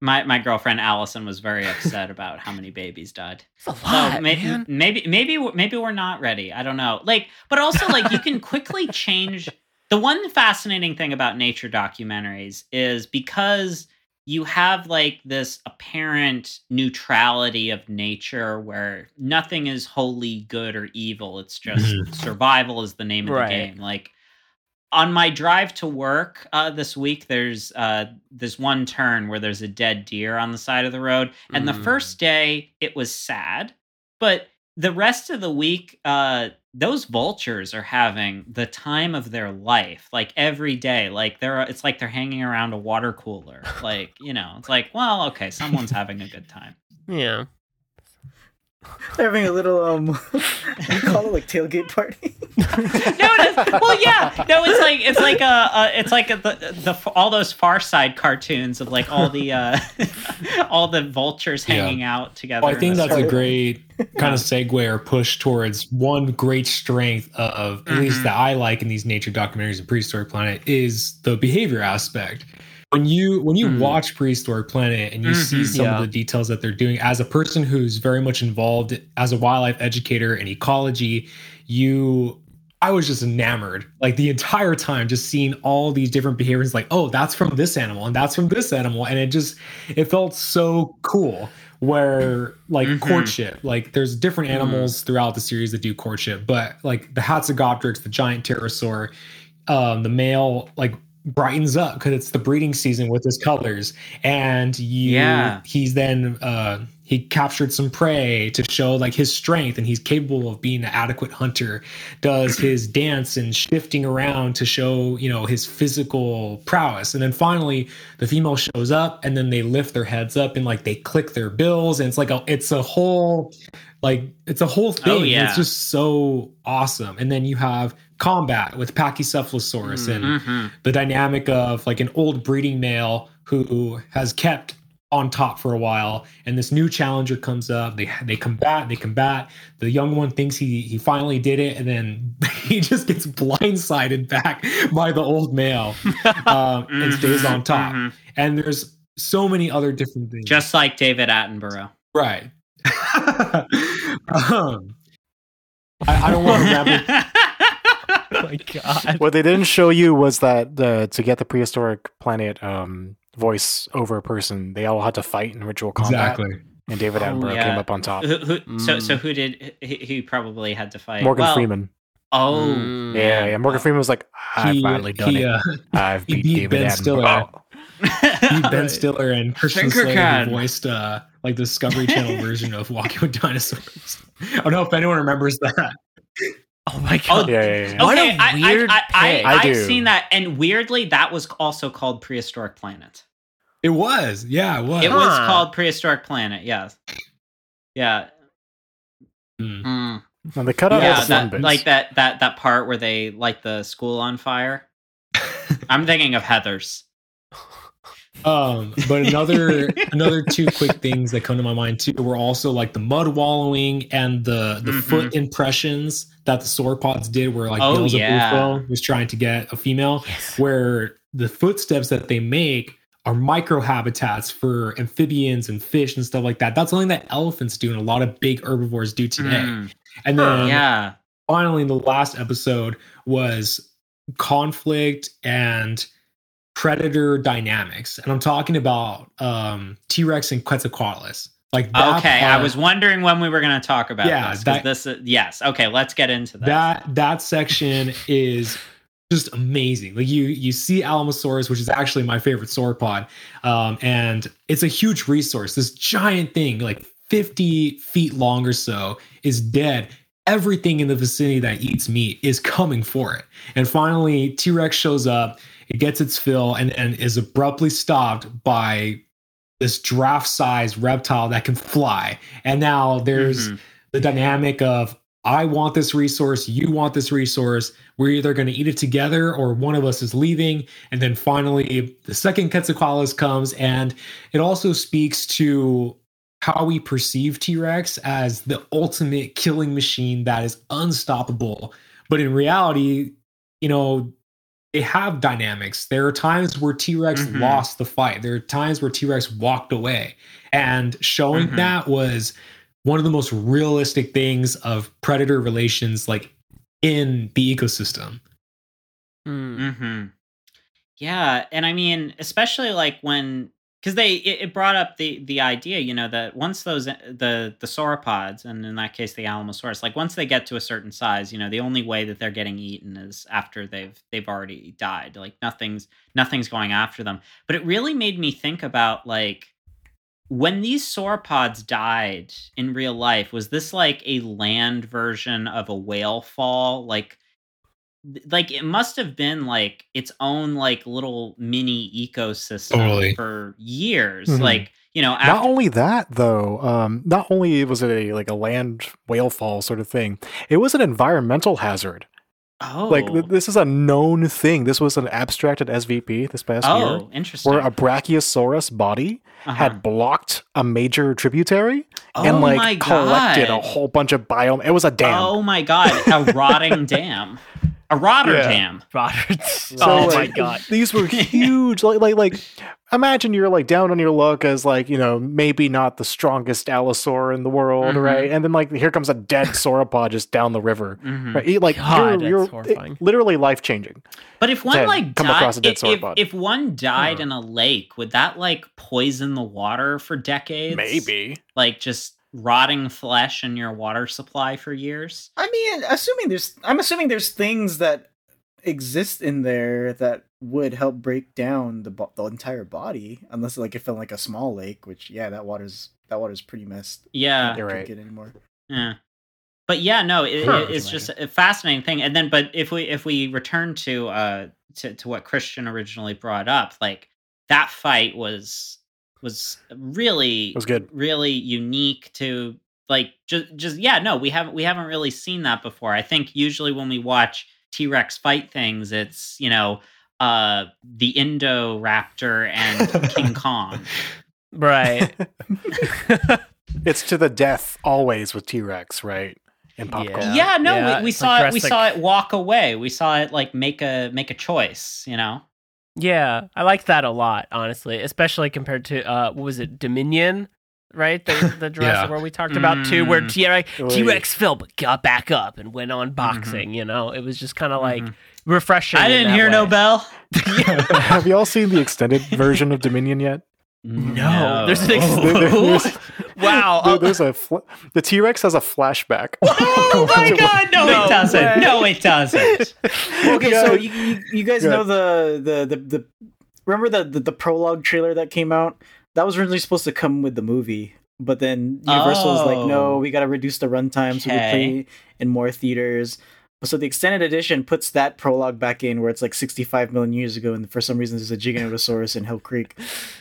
My my girlfriend Allison was very upset about how many babies died. it's a So lot may- man maybe maybe maybe we're not ready. I don't know. Like, but also like you can quickly change. The one fascinating thing about nature documentaries is because you have like this apparent neutrality of nature where nothing is wholly good or evil. It's just mm-hmm. survival is the name of Right. the game. Like on my drive to work uh, this week, there's uh, this one turn where there's a dead deer on the side of the road, and the Mm. first day it was sad, but the rest of the week, uh, those vultures are having the time of their life, like every day. Like they're, it's like they're hanging around a water cooler. Like you know, it's like, well, okay, someone's having a good time. yeah They're having a little um, you call it like tailgate party. no, it is. Well, yeah, no, it's like it's like a, a it's like a, the the all those Far Side cartoons of like all the uh all the vultures hanging yeah. out together. Well, I think that's a great kind of segue or push towards one great strength of at mm-hmm. least that I like in these nature documentaries and Prehistoric Planet is the behavior aspect when you when you mm. watch prehistoric planet and you mm-hmm, see some yeah. of the details that they're doing as a person who's very much involved as a wildlife educator in ecology you i was just enamored like the entire time just seeing all these different behaviors like oh that's from this animal and that's from this animal and it just it felt so cool where like mm-hmm. courtship like there's different mm-hmm. animals mm. throughout the series that do courtship but like the hatzegopteryx the giant pterosaur um the male like brightens up because it's the breeding season with his colors and you yeah. he's then uh he captured some prey to show like his strength and he's capable of being an adequate hunter does his dance and shifting around to show you know his physical prowess and then finally the female shows up and then they lift their heads up and like they click their bills and it's like a it's a whole like it's a whole oh, thing. Oh, yeah. It's just so awesome. And then you have combat with Pachycephalosaurus mm-hmm. and the dynamic of like an old breeding male who has kept on top for a while. And this new challenger comes up. They they combat they combat. The young one thinks he he finally did it. And then he just gets blindsided back by the old male um, and stays on top. mm-hmm. and there's so many other different things. Just like david attenborough. Right. Um, I, I, don't want to my god! What they didn't show you was that the to get the prehistoric planet um, voice over a person, they all had to fight in ritual combat. Exactly. And David oh, yeah. came up on top. Who, who, mm. So, so who did he, he, probably had to fight? Morgan well, Freeman. Oh, mm. yeah, yeah. Morgan Freeman was like, "I've he, finally done he, uh, it. I've beat, beat David Ben Attenborough." Stiller. beat Ben Stiller and Christian Slater voiced uh, like the Discovery Channel version of Walking with Dinosaurs. I don't know if anyone remembers that. Oh my god! Oh, yeah, yeah, yeah. What okay, a weird I, I, I, I, have seen that, and weirdly, that was also called Prehistoric Planet. It was, yeah, it was. It huh. was called Prehistoric Planet. Yes, yeah. Mm. Mm. And they cut out yeah, that, like that that that part where they light the school on fire. I'm thinking of Heathers. Um, but another another two quick things that come to my mind too were also like the mud wallowing and the the mm-hmm. foot impressions that the sauropods did, where like oh, yeah. was trying to get a female, yes. where the footsteps that they make are micro habitats for amphibians and fish and stuff like that. That's something that elephants do and a lot of big herbivores do today. Mm. And then yeah, finally, the last episode was conflict and predator dynamics, and I'm talking about um, T Rex and Quetzalcoatlus. Like okay, part, I was wondering when we were going to talk about yeah, this. That, this uh, yes, okay, let's get into that. That that section is just amazing. Like you you see Alamosaurus, which is actually my favorite sauropod, um, and it's a huge resource. This giant thing, like 50 feet long or so, is dead. Everything in the vicinity that eats meat is coming for it. And finally, T Rex shows up it gets its fill and, and is abruptly stopped by this draft size reptile that can fly. And now there's mm-hmm. the dynamic of I want this resource, you want this resource. We're either going to eat it together or one of us is leaving. And then finally, the second Quetzalcoatlus comes, and it also speaks to how we perceive T Rex as the ultimate killing machine that is unstoppable. But in reality, you know, they have dynamics. There are times where T Rex mm-hmm. lost the fight. There are times where T Rex walked away. And showing mm-hmm. that was one of the most realistic things of predator relations, like in the ecosystem. Hmm. Yeah. And I mean, especially like when because they it, it, brought up the the idea you know that once those the the sauropods and in that case the alamosaurus like once they get to a certain size you know the only way that they're getting eaten is after they've they've already died. Like nothing's nothing's going after them. But it really made me think about like when these sauropods died in real life was this like a land version of a whale fall? Like like it must have been like its own like little mini ecosystem Totally. for years. Mhm. Like you know, Not only that, though, um, not only was it a like a land whale fall sort of thing, it was an environmental hazard. oh, Like th- this is a known thing. This was an abstracted SVP this past year, oh, interesting. where a Brachiosaurus body Uh-huh. had blocked a major tributary oh and like collected a whole bunch of biome. It was a dam. Oh my god, a rotting dam, a Rotterdam. Yeah. Roberts. So, oh my god. These were huge. like, like, like, imagine you're like down on your luck as like you know maybe not the strongest allosaur in the world, Mhm. right? And then like here comes a dead sauropod just down the river. Mhm. Right? You- Like God, you're, you're horrifying. it- literally life changing. But if one like come died, across a dead if, if, sauropod. if one died in a lake, would that like poison the water for decades? Maybe. like just rotting flesh in your water supply for years. I mean, assuming there's, I'm assuming there's things that exist in there that would help break down the bo- the entire body, unless like it felt like a small lake, which yeah, that water's that water's pretty messed. Yeah, You're Can't right. Get anymore. yeah. But yeah, no, it, Huh. it- it's just a fascinating thing. And then, but if we if we return to uh to to what Christian originally brought up, like that fight was was really It was good. really unique to like just just yeah no we haven't we haven't really seen that before i think usually when we watch t-rex fight things it's you know uh the indoraptor and king kong Right. It's to the death always with T Rex, right? In pop Yeah. culture. yeah no Yeah, we, we saw it we saw it walk away we saw it like make a make a choice you know yeah, I like that a lot, honestly, especially compared to uh, what was it, Dominion, right? The the Jurassic Yeah. World we talked about too, where Mm. T Rex Oy. T Rex fell but got back up and went on boxing. You know, it was just kind of like Mhm. refreshing. i didn't that hear no bell Have you all seen the extended version of Dominion yet? No, there's an ex- There- there- there's- Wow. there- oh. there's a fl- the T Rex has a flashback. oh my god no, No it doesn't way. no it doesn't Okay, Yeah. so you, you, you guys Yeah. know the, the the the remember the, the the prologue trailer that came out? That was originally supposed to come with the movie, but then Universal was like, Oh. no, we got to reduce the runtime so we Okay. play in more theaters. So the extended edition puts that prologue back in where it's like 65 million years ago, and for some reason there's a Giganotosaurus in Hell Creek,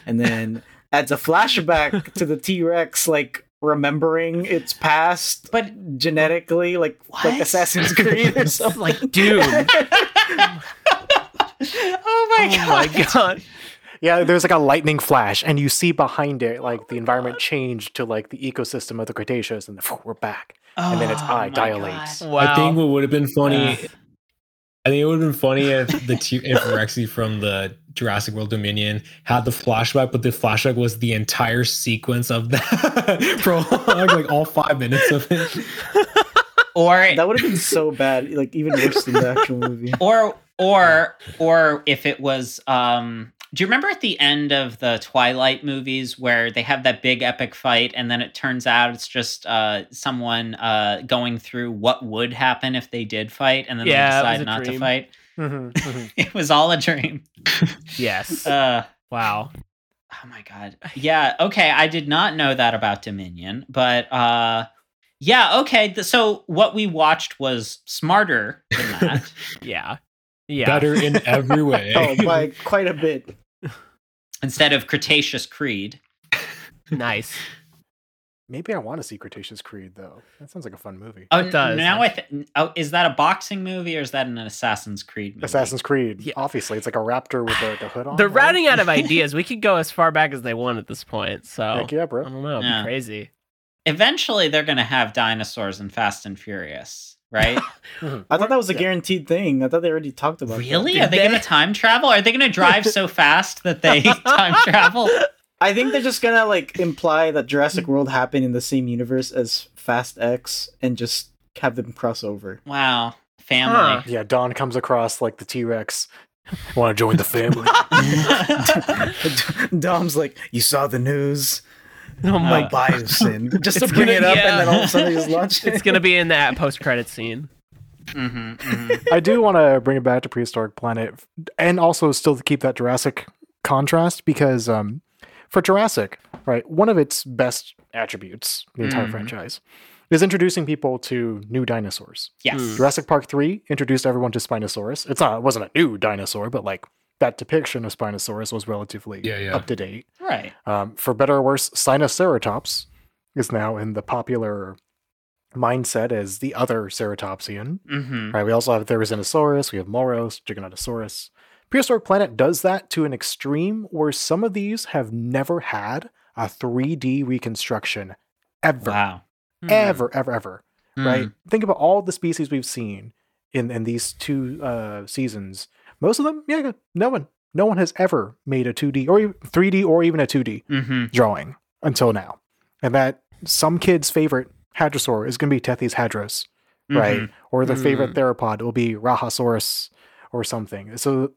and then adds a flashback to the T Rex like remembering its past, but genetically, like like Assassin's Creed or something. like, dude. oh my oh god my god. Yeah, there's like a lightning flash, and you see behind it like the environment changed to like the ecosystem of the Cretaceous, and we're back. Oh, And then its Oh eye my dilates. Wow. I think what would have been funny. Yeah. I think it would have been funny if the T- if Rexy from the Jurassic World Dominion had the flashback, but the flashback was the entire sequence of that prologue, like all five minutes of it. or That would have been so bad, like even worse than the actual movie. or or or if it was um do you remember at the end of the twilight movies where they have that big epic fight and then it turns out it's just uh someone uh going through what would happen if they did fight and then Yeah, they decide a not to dream. fight Mhm, mhm. it was all a dream Yes. uh wow. oh my god yeah okay i did not know that about dominion but uh yeah okay th- so what we watched was smarter than that Yeah. Yeah. Better in every way. Oh, by quite a bit. Instead of cretaceous creed Nice. Maybe I want to see Cretaceous Creed though. That sounds like a fun movie. Oh, It does, now I th- oh, is that a boxing movie or is that an Assassin's Creed movie? Assassin's Creed. Yeah. Obviously, it's like a raptor with the, the hood on. They're right? running out of ideas. We could go as far back as they want at this point. So Heck yeah, I don't know. It'd Yeah. be crazy. Eventually, they're going to have dinosaurs in Fast and Furious, right? Mm-hmm. I thought that was a guaranteed thing. I thought they already talked about. that. really? Did Are they, they? going to time travel? Are they going to drive so fast that they time travel? I think they're just gonna like imply that Jurassic World happened in the same universe as Fast X and just have them cross over. Wow, family. Huh. Yeah, Dom comes across like the T Rex. Want to join the family? Dom's like, "You saw the news? Oh my Uh, Biosyn." Just to bring gonna- it up, yeah. and then all of a sudden they just launch it. It's gonna be in that post credit scene. Mhm, mhm. I do want to bring it back to Prehistoric Planet, and also still to keep that Jurassic contrast because um, for Jurassic, right, one of its best attributes, the entire Mhm. franchise, is introducing people to new dinosaurs. Yes. Mm. Jurassic Park 3 introduced everyone to Spinosaurus. It's not it wasn't a new dinosaur, but like that depiction of Spinosaurus was relatively Yeah, yeah. up to date. Right. Um, for better or worse, Sinoceratops is now in the popular mindset as the other ceratopsian. Mm-hmm. Right. We also have Therizinosaurus, we have Moros, Giganotosaurus. Prehistoric Planet does that to an extreme where some of these have never had a 3D reconstruction ever. Wow. Ever, ever, ever. Mm. Right? Think about all the species we've seen in, in these two uh, seasons. Most of them, yeah, no one. No one has ever made a 2D or 3D or even a 2D Mm-hmm. drawing until now. And that some kid's favorite hadrosaur is going to be Tethyshadros, right? Mm-hmm. Or their favorite Mm. theropod will be Rahiolisaurus or something. So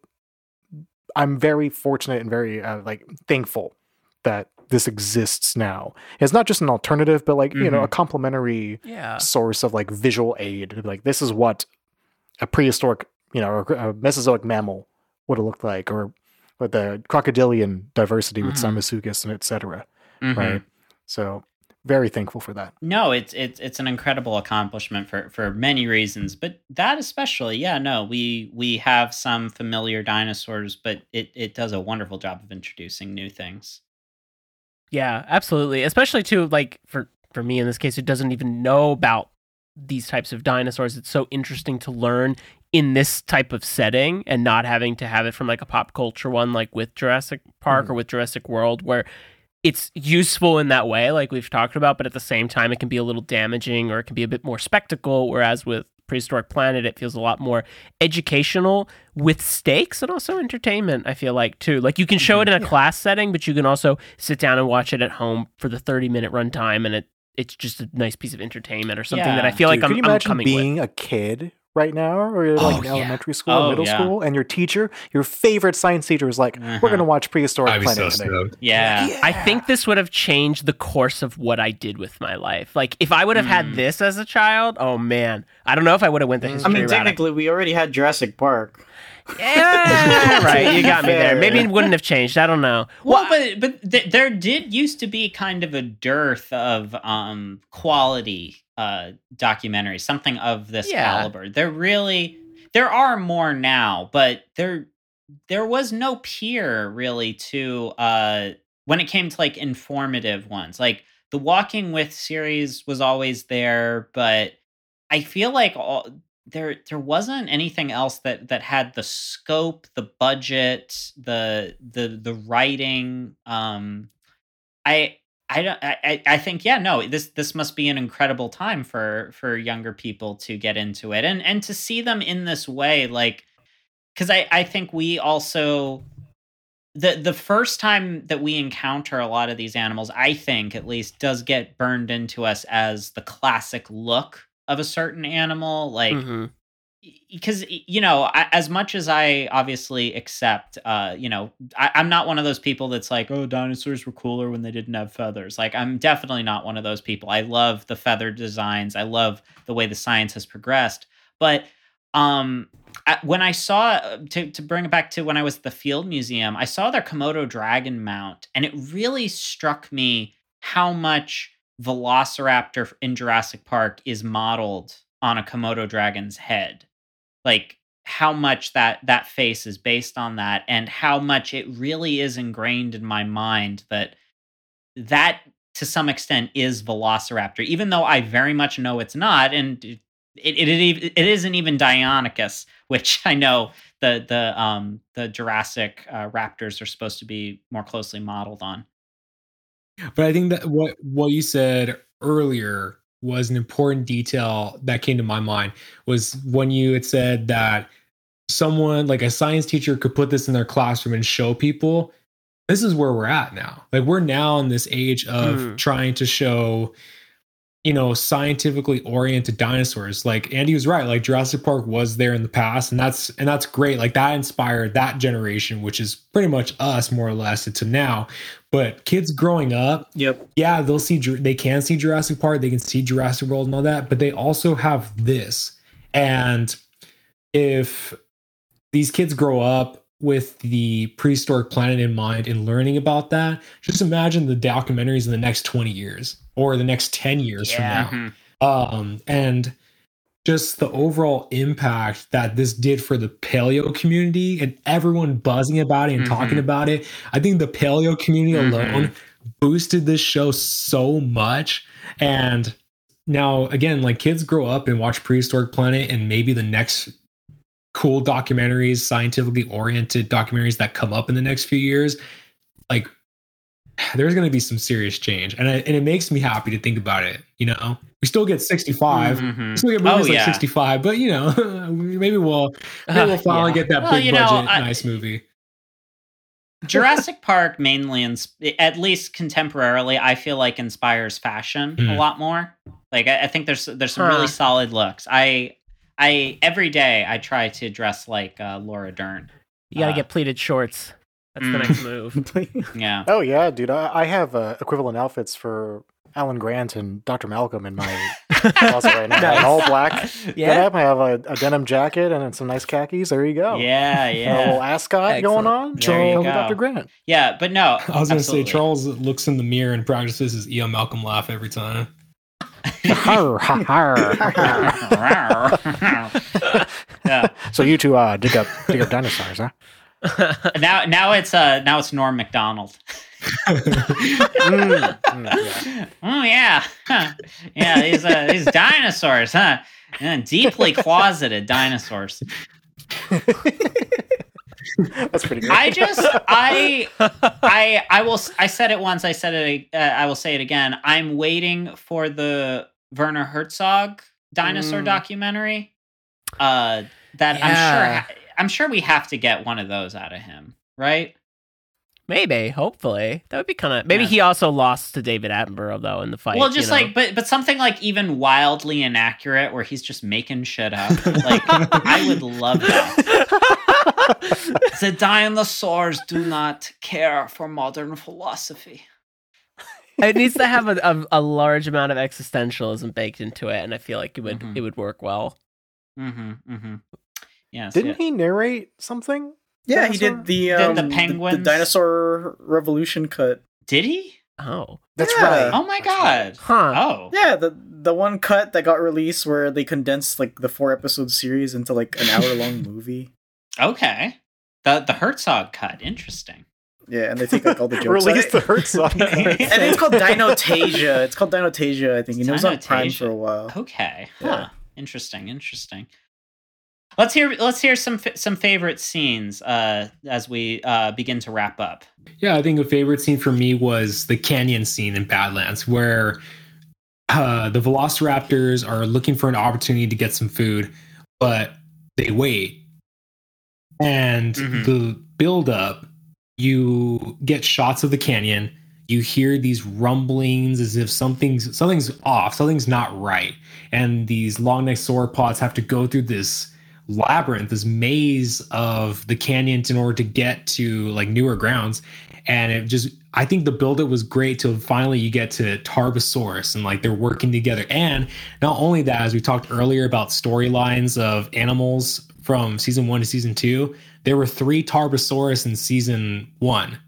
I'm very fortunate and very uh, like thankful that this exists now. It's not just an alternative, but like you know a complementary Yeah. source of like visual aid. Like this is what a prehistoric, you know, or a Mesozoic mammal would have looked like, or with the crocodilian diversity with Mhm. Simosuchus and etc. Mhm. Right. So very thankful for that. No, it's it's it's an incredible accomplishment for for many reasons, but that especially, yeah, no, we we have some familiar dinosaurs, but it it does a wonderful job of introducing new things. Yeah, absolutely. Especially too, like for for me in this case, who doesn't even know about these types of dinosaurs. It's so interesting to learn in this type of setting and not having to have it from like a pop culture one, like with Jurassic Park Mhm. or with Jurassic World, where it's useful in that way, like we've talked about, but at the same time, it can be a little damaging or it can be a bit more spectacle. Whereas with Prehistoric Planet, it feels a lot more educational with stakes and also entertainment. I feel like too. Like you can show it in a class setting, but you can also sit down and watch it at home for the thirty minute runtime, and it it's just a nice piece of entertainment or something that I Yeah. feel like I'm, could you I'm imagine coming with. being a kid right now, or you're like Oh, in yeah. elementary school, Oh, or middle yeah. school, and your teacher, your favorite science teacher, is like, Uh-huh. "We're going to watch Prehistoric I'd be so Planet today." stoked. Yeah. I think this would have changed the course of what I did with my life. Like if I would have Mm. had this as a child, oh man, I don't know if I would have went the Mm. History I mean, route. technically, we already had Jurassic Park. Yeah, right. You got me there. Maybe it wouldn't have changed. I don't know. Well, but but th- there did used to be kind of a dearth of um quality uh documentaries, something of this Yeah. caliber. There really there are more now, but there there was no peer really to uh when it came to like informative ones. Like the Walking with series was always there, but I feel like all there there wasn't anything else that that had the scope, the budget, the the the writing. Um, I I don't I I- think yeah no this this must be an incredible time for for younger people to get into it and and to see them in this way like because I I think we also the the first time that we encounter a lot of these animals I think at least does get burned into us as the classic look of a certain animal like Mhm. Because you know as much as i obviously accept uh you know I, i'm not one of those people that's like oh dinosaurs were cooler when they didn't have feathers. Like i'm definitely not one of those people. I love the feather designs. I love the way the science has progressed. But um I- when i saw uh, to, to bring it back to when i was at the field museum i saw their komodo dragon mount and it really struck me how much velociraptor in jurassic park is modeled on a komodo dragon's head like how much that that face is based on that and how much it really is ingrained in my mind that that to some extent is velociraptor even though i very much know it's not and it it, it, it isn't even deinonychus which i know the the um the jurassic uh, raptors are supposed to be more closely modeled on. But I think that what what you said earlier was an important detail that came to my mind was when you had said that someone like a science teacher could put this in their classroom and show people this is where we're at now. Like we're now in this age of Mm. trying to show you know scientifically oriented dinosaurs like andy was right like jurassic park was there in the past and that's and that's great like that inspired that generation which is pretty much us more or less to now but kids growing up Yep. yeah they'll see they can see jurassic park they can see jurassic world and all that but they also have this and if these kids grow up with the prehistoric planet in mind and learning about that just imagine the documentaries in the next 20 years or the next 10 years Yeah. from now Um, and just the overall impact that this did for the paleo community and everyone buzzing about it and mm-hmm. talking about it. I think the paleo community mm-hmm. alone boosted this show so much. And now, again, like kids grow up and watch Prehistoric Planet, and maybe the next cool documentaries, scientifically oriented documentaries that come up in the next few years, like there's going to be some serious change, and I, and it makes me happy to think about it. You know, we still get 65, mm-hmm. we still get movies oh, like 65, but you know, maybe we'll maybe we'll finally uh, yeah. get that well, big budget know, I, nice movie. Jurassic Park mainly, ins- at least contemporarily, I feel like inspires fashion mm. a hmm. lot more. Like I, I, think there's there's some huh. really solid looks. I I every day I try to dress like uh, Laura Dern. You gotta uh, get pleated shorts. That's mm. the next move. yeah. Oh yeah, dude. I, I have uh, equivalent outfits for Alan Grant and Dr. Malcolm in my closet right now. nice. all black. Yeah. I have a, a, denim jacket and some nice khakis. There you go. Yeah, yeah. A little ascot Excellent. going on. Charles, Dr. Grant. Yeah, but no. I was going to say Charles looks in the mirror and practices his Ian Malcolm laugh every time. yeah. So you two uh, dig up dig up dinosaurs, huh? now now it's uh now it's Norm Macdonald. mm, mm, yeah. Oh yeah, yeah. These uh, these dinosaurs, huh? Yeah, deeply closeted dinosaurs. That's pretty good. I just I I I will I said it once. I said it. Uh, I will say it again. I'm waiting for the Werner Herzog dinosaur mm. documentary. Uh, that yeah. I'm sure I'm sure we have to get one of those out of him, right? Maybe, hopefully, that would be kind of. Maybe yeah. he also lost to David Attenborough though in the fight. Well, just you know? like, but but something like even wildly inaccurate, where he's just making shit up. like, I would love that. the dinosaurs do not care for modern philosophy. It needs to have a, a, a, large amount of existentialism baked into it, and I feel like it would mm-hmm. it would work well. Mm-hmm. Mm-hmm. Yes. Didn't yeah. he narrate something? Yeah, dinosaur? he did the um, the, the penguin, the, the, dinosaur revolution cut. Did he? Oh, that's yeah. right. Oh my god. Huh. Oh. Yeah, the the one cut that got released where they condensed like the four episode series into like an hour long movie. Okay. The the Herzog cut. Interesting. Yeah, and they take like all the jokes. Release the Herzog. I think it's called Dinotasia. It's called Dinotasia. I think. It was on Prime for a while. Okay. Huh. Yeah. Interesting. Interesting. Let's hear let's hear some some favorite scenes uh, as we uh, begin to wrap up. Yeah, I think a favorite scene for me was the canyon scene in Badlands, where uh, the Velociraptors are looking for an opportunity to get some food, but they wait, and mm-hmm. the build up, you get shots of the canyon. You hear these rumblings as if something's something's off, something's not right, and these long necked sauropods have to go through this labyrinth, this maze of the canyons in order to get to like newer grounds. And it just, I think the build it was great till finally you get to Tarbosaurus and like they're working together. And not only that, as we talked earlier about storylines of animals from season one to season two, there were three Tarbosaurus in season one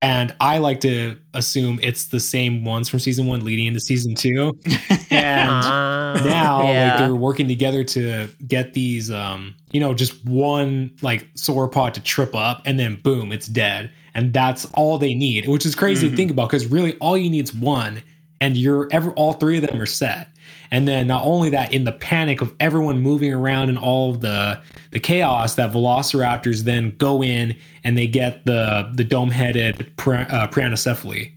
and I like to assume it's the same ones from season one leading into season two. And uh, now yeah. like they're working together to get these um, you know, just one like sauropod to trip up and then boom, it's dead. And that's all they need, which is crazy mm-hmm. to think about because really all you need is one and you're ever all three of them are set. And then not only that, in the panic of everyone moving around and all the the chaos, that Velociraptors then go in and they get the the dome headed uh, Prenocephale.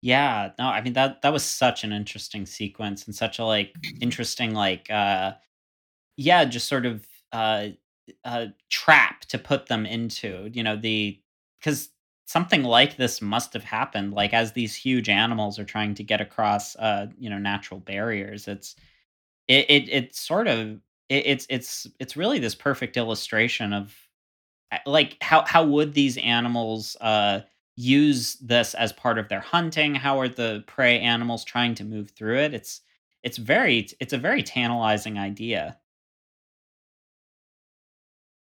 Yeah, no, I mean that that was such an interesting sequence and such a like interesting like uh yeah, just sort of uh, uh trap to put them into. You know the because something like this must have happened like as these huge animals are trying to get across uh you know natural barriers it's it it, it sort of it, it's it's it's really this perfect illustration of uh, like how how would these animals uh use this as part of their hunting? How are the prey animals trying to move through it? It's it's very it's a very tantalizing idea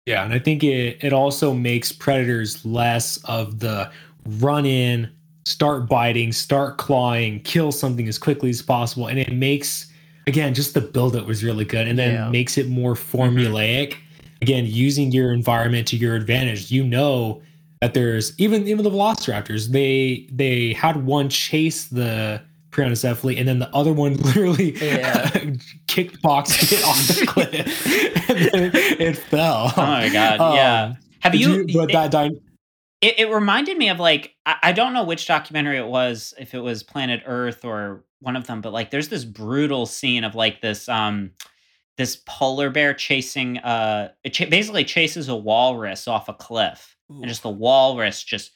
yeah, and I think it it also makes predators less of the run in, start biting, start clawing, kill something as quickly as possible, and it makes again, just the buildup was really good, and then Yeah. makes it more mm-hmm. formulaic. Again, using your environment to your advantage. You know that there's even even the Velociraptors. They they had one chase the Prenocephale, and then the other one literally Yeah. kickboxed it off the cliff, and then it fell. Oh my god, Um, yeah. Have But you? but it, that dy- it, it reminded me of like I, I don't know which documentary it was, if it was Planet Earth or one of them, but like there's this brutal scene of like this um this polar bear chasing uh it ch- basically chases a walrus off a cliff, and just the walrus just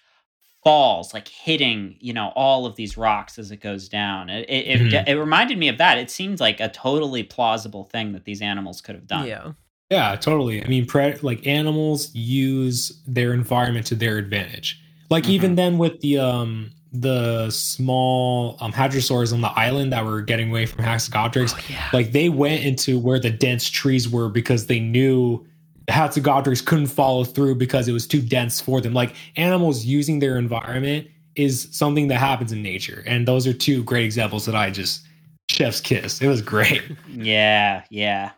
falls like hitting you know all of these rocks as it goes down it it, it, Mhm. it reminded me of that it seemed like a totally plausible thing that these animals could have done Yeah. Yeah, totally. I mean, pre- like animals use their environment to their advantage. Like even then with the um the small um hadrosaurs on the island that were getting away from Hatzegopteryx, Oh, yeah. like they went into where the dense trees were because they knew Hatzegopteryx couldn't follow through because it was too dense for them. Like animals using their environment is something that happens in nature, and those are two great examples that I just chef's kiss. It was great. Yeah, yeah.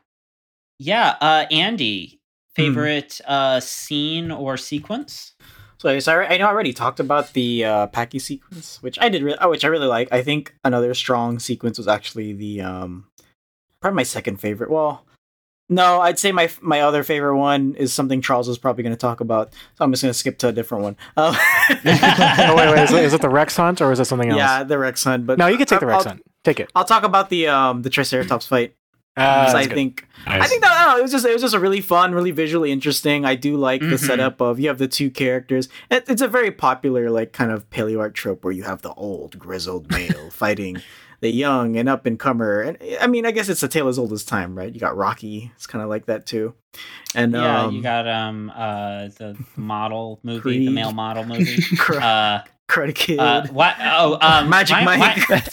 Yeah, uh Andy, Hmm. favorite uh scene or sequence? So, so I, I know I already talked about the uh, Pachy sequence, which I did, re- oh, which I really like. I think another strong sequence was actually the um, probably my second favorite. Well, no, I'd say my my other favorite one is something Charles is probably going to talk about. So I'm just going to skip to a different one. Um, oh wait, wait, is it, is it the Rex hunt or is it something else? yeah, the Rex hunt. But No, you can take the I'll- Rex hunt. Take it. I'll talk about the um the Triceratops fight. Uh, 'cause I that's good. think I think that I don't it was just it was just a really fun, really visually interesting. I do like the Mhm. setup of you have the two characters. It, it's a very popular like kind of paleo art trope where you have the old grizzled male fighting the young and up and comer. And I mean, I guess it's a tale as old as time, right? You got Rocky. It's kind of like that too. And yeah, um, you got um uh the model movie, the male model movie. Kar- uh Karate Kid. uh what oh um Magic my- Mike. my-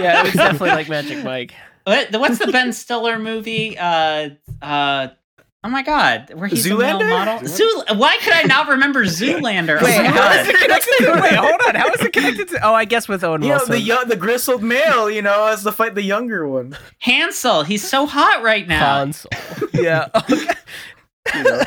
yeah, it was definitely like Magic Mike. What, what's the Ben Stiller movie? Uh, uh, oh my god, where he's a male model. Zoo. Why could I not remember Zoolander? oh Wait, my how god. is it connected to? Wait, hold on. How is it connected to? Oh, I guess with Owen you know the young, the grizzled male, you know, has to fight the younger one. Hansel, he's so hot right now. Hansel. Yeah. Okay. You know?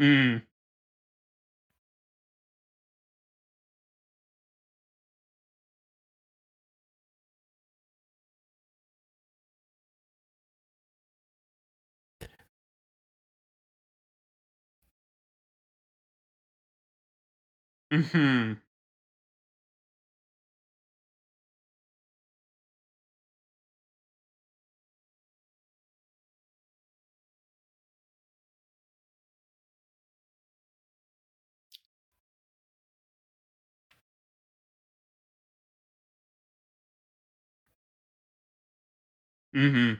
Mm. Hmm. Hmm.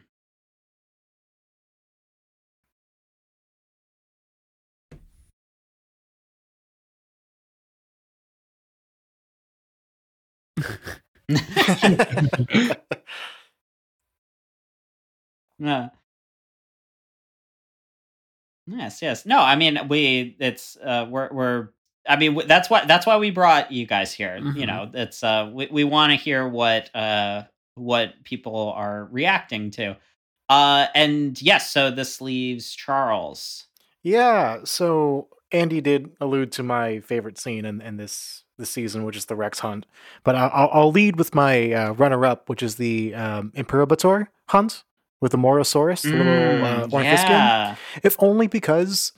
Yeah. Yes, yes. No, I mean we. It's uh, we're we're. I mean that's why that's why we brought you guys here. You Mhm. know, it's uh we we want to hear what uh what people are reacting to. Uh and yes, so this leaves Charles. Yeah, so Andy did allude to my favorite scene in, in this this season, which is the Rex hunt. But I'll, I'll- lead with my uh, runner-up, which is the um, hunt with the Morrosaurus, the little uh, Mm, yeah. If only because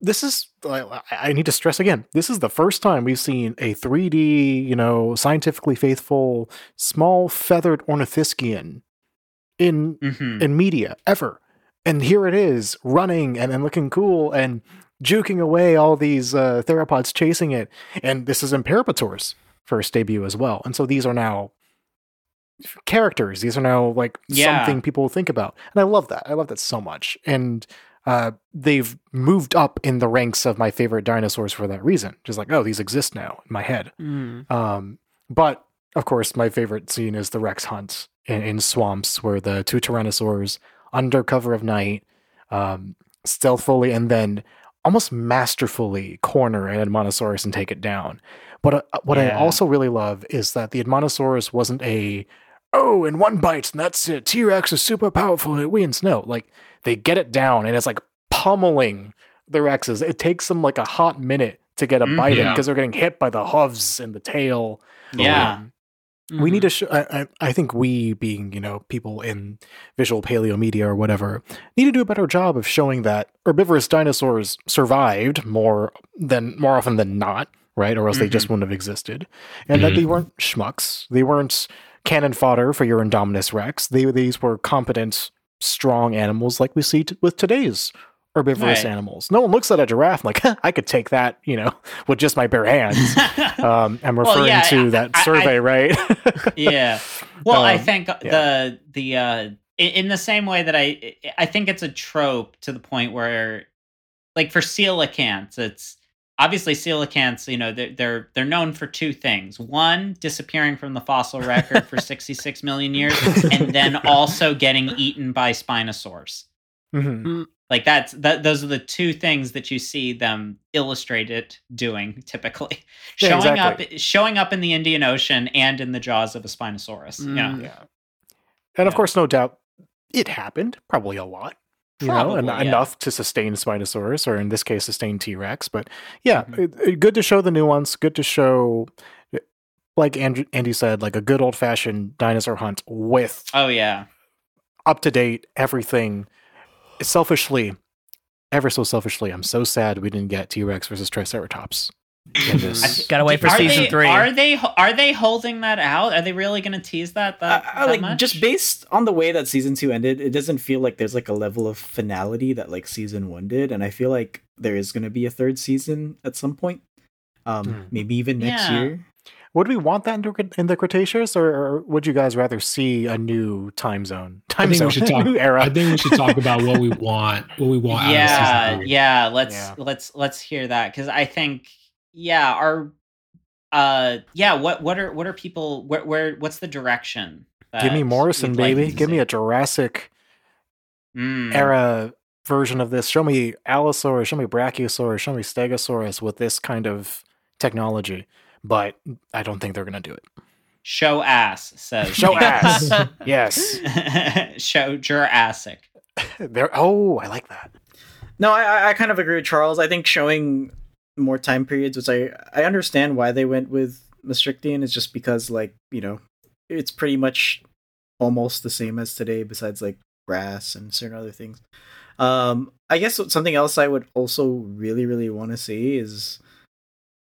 this is, I I need to stress again, this is the first time we've seen a 3D, you know, scientifically faithful, small feathered ornithischian in Mhm. in media ever. And here it is running and, and looking cool and juking away all these uh, theropods chasing it. And this is Imperobator's first debut as well. And so these are now characters. These are now like Yeah. something people think about. And I love that. I love that so much. And uh, they've moved up in the ranks of my favorite dinosaurs for that reason. Just like, oh, these exist now in my head. Mm. Um, but of course, my favorite scene is the Rex hunt in, in swamps, where the two Tyrannosaurs, under cover of night, um, stealthily and then almost masterfully corner an Edmontosaurus and take it down. But uh, what yeah. I also really love is that the Edmontosaurus wasn't a oh, in one bite, and that's it. T Rex is super powerful and it wins. No, like they get it down and it's like pummeling the Rexes. It takes them like a hot minute to get a mm, bite yeah. in because they're getting hit by the hooves and the tail. Yeah. Um, mm-hmm. We need to show. I, I think we, being you know people in visual paleo media or whatever, need to do a better job of showing that herbivorous dinosaurs survived more than more often than not, right? Or else mm-hmm. they just mm-hmm. wouldn't have existed, and mm-hmm. that they weren't schmucks. They weren't cannon fodder for your Indominus Rex. They, these were competent, strong animals like we see t- with today's herbivorous right. animals. No one looks at a giraffe like, I could take that, you know, with just my bare hands. um, I'm referring well, yeah, to that I, survey, I, right? yeah. Well, um, I think yeah. the the uh, in the same way that I I think it's a trope to the point where, like for coelacanths, it's obviously coelacanths you know they're, they're they're known for two things. One disappearing from the fossil record for 66 million years and then also getting eaten by spinosaurs mm-hmm. Mm. like that's that those are the two things that you see them illustrated doing typically. Yeah, showing exactly. up showing up in the indian ocean and in the jaws of a spinosaurus. Mm, yeah. Yeah and of course no doubt it happened probably a lot you Probably, know, yeah. enough to sustain Spinosaurus, or in this case, sustain T Rex. But yeah, mm-hmm. it, it, good to show the nuance. Good to show, like Andrew, Andy said, like a good old fashioned dinosaur hunt with oh yeah, up to date everything. Selfishly, ever so selfishly, I'm so sad we didn't get T Rex versus Triceratops. Gotta wait for are season they, three. Are they are they holding that out? Are they really going to tease that? That, uh, that like much? just based on the way that season two ended, it doesn't feel like there's like a level of finality that like season one did, and I feel like there is going to be a third season at some point, um, hmm. maybe even next yeah. year. Would we want that in the Cretaceous, or, or, would you guys rather see a new time zone? Time I think zone, we should talk, new era. I think we should talk about what we want. What we want. Yeah, yeah. Let's yeah. let's let's hear that because I think yeah are uh yeah what what are what are people where where what's the direction give me morrison baby. like give me a jurassic mm. era version of this. Show me allosaurus show me brachiosaurus show me stegosaurus with this kind of technology but i don't think they're gonna do it. Show ass says show ass. Yes. Show jurassic. There oh i like that. No I, I kind of agree with charles. I think showing more time periods, which I I understand why they went with Maastrichtian. Is just because like you know it's pretty much almost the same as today, besides like grass and certain other things. Um, I guess something else I would also really really want to see is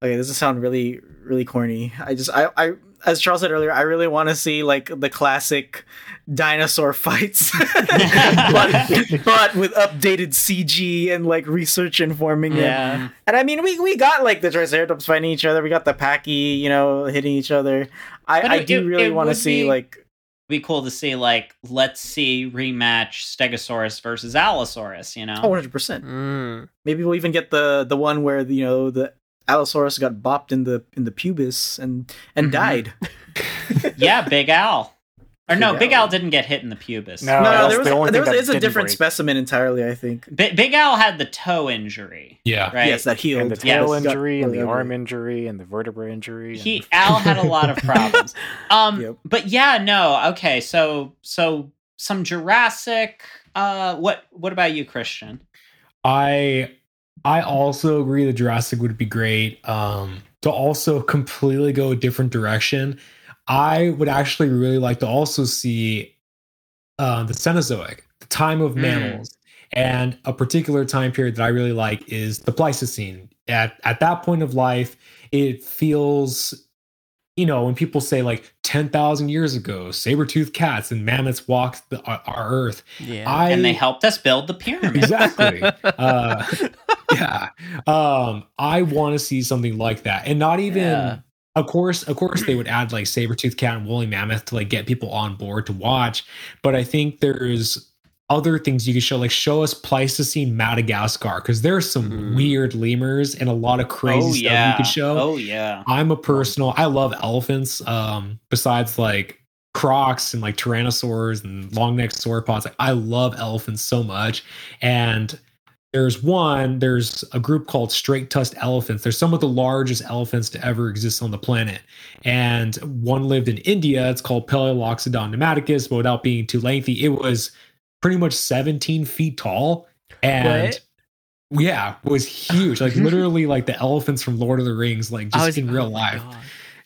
okay. This will sound really really corny. I just I I as Charles said earlier, I really want to see like the classic dinosaur fights, but, but, with updated CG and like research informing yeah. it. And I mean, we we got like the Triceratops fighting each other. We got the Pachy, you know, hitting each other. I, I it, do really want to see be, like. Be cool to see like let's see rematch Stegosaurus versus Allosaurus. You know, oh, 100 percent. Mm. Maybe we'll even get the the one where you know the Allosaurus got bopped in the in the pubis and and mm-hmm. died. yeah, Big Al. Or no, Big Al didn't get hit in the pubis. No, no, there was, the there was it's a different break. specimen entirely. I think B- Big Al had the toe injury. Yeah, right. Yes, that healed. And the tail yes. injury, and the arm injury, and the vertebra injury. He and... Al had a lot of problems. um, yep. but yeah, no, okay. So so some Jurassic. Uh, what what about you, Christian? I I also agree that Jurassic would be great. Um, to also completely go a different direction, I would actually really like to also see uh, the Cenozoic, the time of mm. mammals. And a particular time period that I really like is the Pleistocene. At at that point of life, it feels you know, when people say like 10,000 years ago, saber-toothed cats and mammoths walked the, our, our, earth. Yeah. I, and they helped us build the pyramid. Exactly. uh, yeah. Um, I want to see something like that. And not even, yeah. of course, of course, they would add like saber-toothed cat and woolly mammoth to like get people on board to watch. But I think there's other things you could show, like show us Pleistocene Madagascar, because there's some Mm. weird lemurs and a lot of crazy oh stuff yeah. you could show. Oh yeah. I'm a personal. I love elephants. Um, besides like crocs and like tyrannosaurs and long necked sauropods, like I love elephants so much. And there's one. There's a group called straight tusked elephants. They're some of the largest elephants to ever exist on the planet. And one lived in India. It's called Palaeoloxodon namadicus, but without being too lengthy, it was pretty much 17 feet tall. And What? yeah, was huge. Like literally like the elephants from Lord of the Rings, like just was- in real oh life.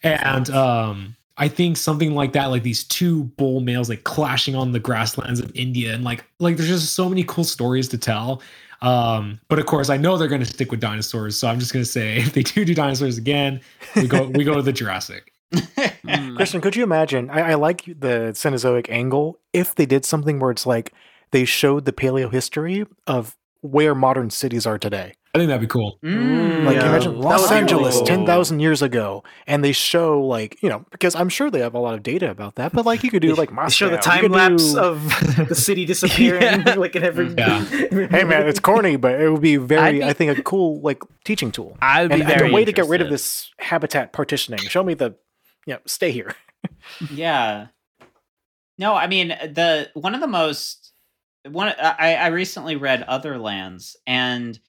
And um I think something like that, like these two bull males like clashing on the grasslands of India, and like like there's just so many cool stories to tell. Um, but of course, I know they're going to stick with dinosaurs, so I'm just going to say if they do do dinosaurs again, we go we go to the Jurassic. Christian, could you imagine? I, I like the Cenozoic angle. If they did something where it's like they showed the paleo history of where modern cities are today. I think that'd be cool. Mm. Like Yeah. imagine Los Angeles really cool. thousand years ago, and they show like you know because I'm sure they have a lot of data about that. But like you could do like They Moscow. show the time lapse do- of the city disappearing, Yeah. like in every. Yeah. Hey man, it's corny, but it would be very, I'd be- I think, a cool like teaching tool. I would be And, and very a way to get rid of this habitat partitioning. Show me the, you know, stay here. Yeah. No, I mean the one of the most one I, I recently read Other Lands and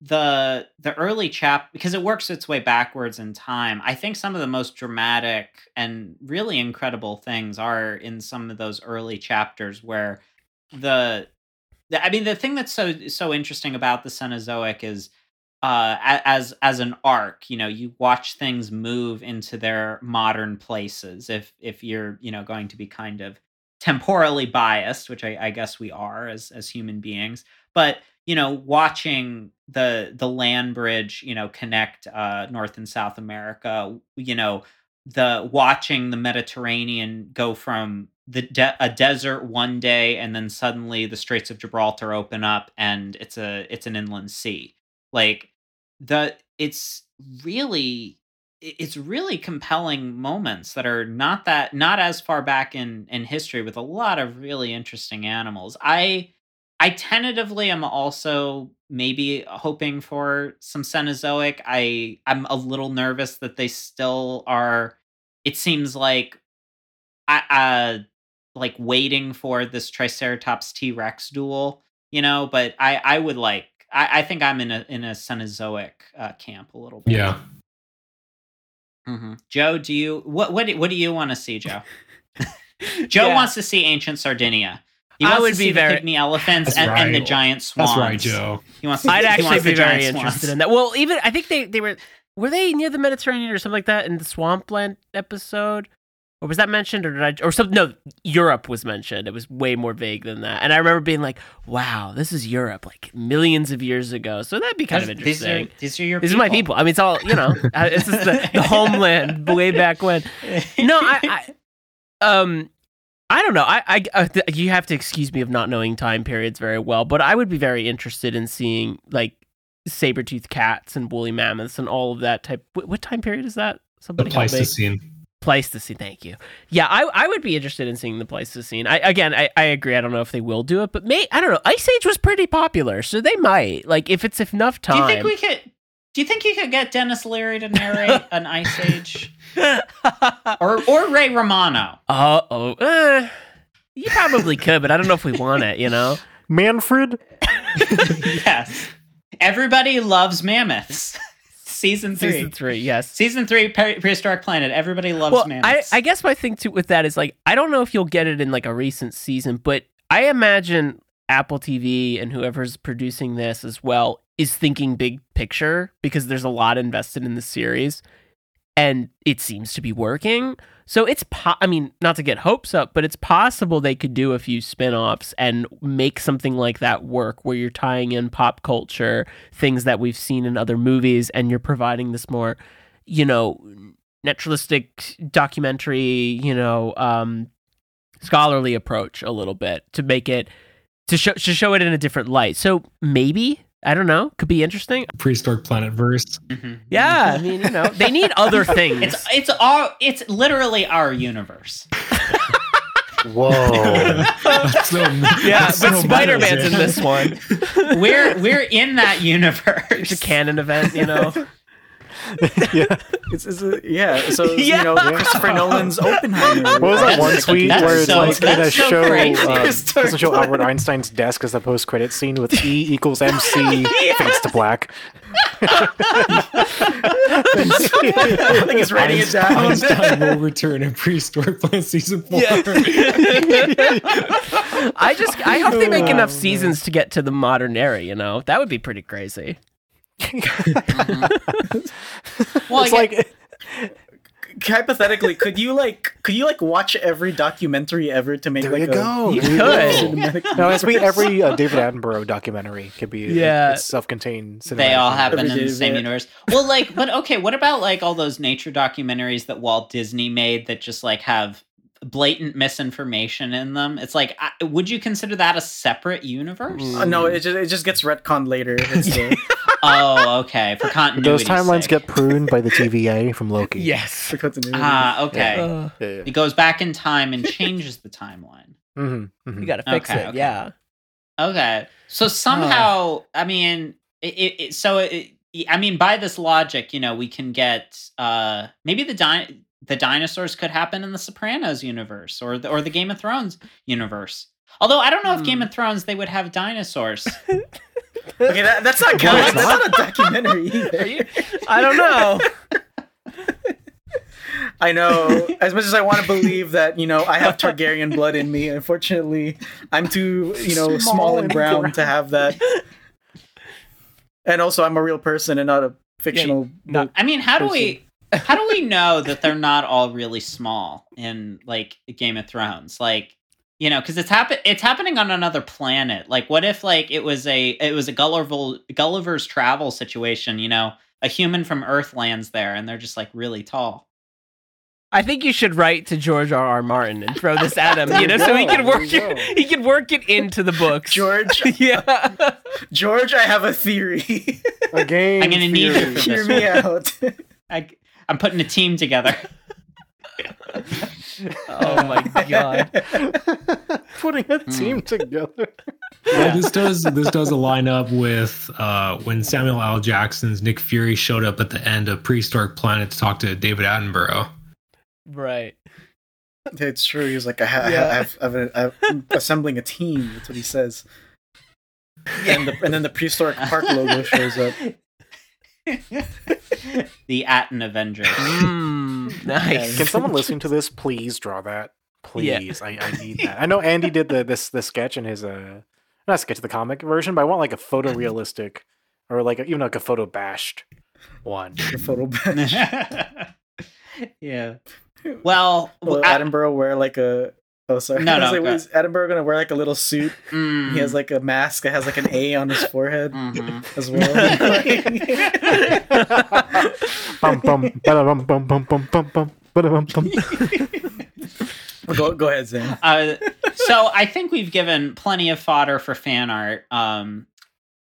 the the early chap because it works its way backwards in time. I think some of the most dramatic and really incredible things are in some of those early chapters where the, the I mean the thing that's so so interesting about the Cenozoic is uh as as an arc you know you watch things move into their modern places if if you're you know going to be kind of temporally biased which i, I guess we are as as human beings but you know watching the the land bridge you know connect uh north and south america you know the watching the mediterranean go from the de- a desert one day and then suddenly the straits of gibraltar open up and it's a it's an inland sea. Like the it's really it's really compelling moments that are not that not as far back in in history with a lot of really interesting animals. I i tentatively am also maybe hoping for some cenozoic. I i'm a little nervous that they still are it seems like i uh like waiting for this triceratops t-rex duel you know but i i would like i i think i'm in a in a cenozoic uh, camp a little bit. Yeah. Hmm joe do you what what do, what do you want to see joe joe Yeah. wants to see ancient sardinia he I would to be very- the pygmy elephants and, and the giant swans That's right, Joe. he wants to, I'd actually be very interested swans. in that. Well, even I think they they were were they near the Mediterranean or something like that in the Swampland episode, or was that mentioned or did I or some no Europe was mentioned. It was way more vague than that, and I remember being like, "Wow, this is Europe, like millions of years ago." So that'd be kind of These are, interesting. these are your These are my people. I mean, it's all you know. uh, This is the, the homeland way back when. No, I, I um, I don't know. I, I, uh, th- you have to excuse me of not knowing time periods very well, but I would be very interested in seeing like saber-toothed cats and woolly mammoths and all of that type. What, what time period is that? The Somebody help me. Pleistocene. Pleistocene. Thank you. Yeah, I, I would be interested in seeing the Pleistocene. I again, I, I agree. I don't know if they will do it, but may I don't know. Ice Age was pretty popular, so they might. Like, if it's enough time. do you think we could do you think you could get Denis Leary to narrate an Ice Age or or Ray Romano? Uh oh. Uh, you probably could, but I don't know if we want it, you know? Manfred? yes, everybody loves mammoths. Season three. Season three, yes. Season three, Pre- Prehistoric Planet. Everybody loves Well, I, mammoths. I guess my thing too with that is like, I don't know if you'll get it in like a recent season, but I imagine Apple TV and whoever's producing this as well is thinking big picture because there's a lot invested in the series and it seems to be working. So it's po- I mean, not to get hopes up, but it's possible they could do a few spin-offs and make something like that work where you're tying in pop culture, things that we've seen in other movies and you're providing this more, you know, naturalistic documentary, you know, um scholarly approach a little bit to make it to show to show it in a different light. So maybe I don't know. Could be interesting. Prehistoric Planet verse. Mhm. Yeah, I mean, you know, they need other things. It's it's our it's literally our universe. Whoa. That's so- Yeah, but so Spider Man's in this one. we're we're in that universe. It's a canon event, you know. yeah. It's, it's a, yeah. So Yeah. you know, Christopher Nolan's Oppenheimer. What was that one tweet that's where it's so- like in a so show, um, doesn't show. Albert Einstein's desk as the post-credit scene with E equals MC fades to black. I think he's writing it down. Einstein will return in prehistoric planet season four. I just I hope they make Oh, enough seasons to get to the modern era, you know. That would be pretty crazy. Well, it's yeah, like Hypothetically, could you like could you like watch every documentary ever to make there like you a go. You could. go. No, that's be every uh, David Attenborough documentary could be Yeah. it's self-contained. they all happen in Every the same universe. Well, like, but okay, what about like all those nature documentaries that Walt Disney made that just like have blatant misinformation in them? It's like, I, would you consider that a separate universe? Mm. Uh, no, it just it just gets retconned later. Oh, okay, for continuity. Those timelines get pruned by the TVA from Loki. Yes. the continuity. ah okay. Uh, Yeah, yeah. It goes back in time and changes the timeline. Mm-hmm, mm-hmm. you gotta fix Okay, it. okay. Yeah. Okay. So somehow, I mean, it, it, it- so it, I mean, by this logic, you know, we can get uh maybe the di- the dinosaurs could happen in the Sopranos universe or the, or the Game of Thrones universe. Although I don't know if Game Hmm. of Thrones they would have dinosaurs. okay, that, that's not Well, count. it's That's not a documentary either. You- I don't know. I know. As much as I want to believe that, you know, I have Targaryen blood in me, unfortunately, I'm too, you know, small, Small and and brown, brown. to have that. And also, I'm a real person and not a fictional. not- I mean, how do we how do we know that they're not all really small in like Game of Thrones? Like, you know, because it's happen it's happening on another planet. Like, what if like it was a it was a Gulliver Gulliver's Travel situation? You know, a human from Earth lands there, and they're just like really tall. I think you should write to George R. R. Martin and throw this at him, you know, There so he go, can work it. He can work it into the books. George, yeah. George, I have a theory. A game. I'm gonna need you for Hear me out. I, I'm putting a team together. Oh my god. Putting a team together. Well, this does this does line up with uh, when Samuel L. Jackson's Nick Fury showed up at the end of Prehistoric Planet to talk to David Attenborough. Right. it's true. He's like, I, ha- I, Yeah. have, I have a, I'm assembling a team. That's what he says. And, the, and then the prehistoric park logo shows up. the Atten Avengers. Mm, nice. Can someone listening to this please draw that? Yeah. Please, I, I need that. I know Andy did the this the sketch in his uh not sketch the comic version, but I want like a photorealistic or like a, even like a photo bashed one. The photo bench. yeah. Well, Will I- Attenborough wear like a? Oh, sorry. No, no, like, go is Attenborough gonna wear like a little suit? mm, He has like a mask that has like an A on his forehead mhm. as well. go, go ahead, Zane. uh, so I think we've given plenty of fodder for fan art. Um,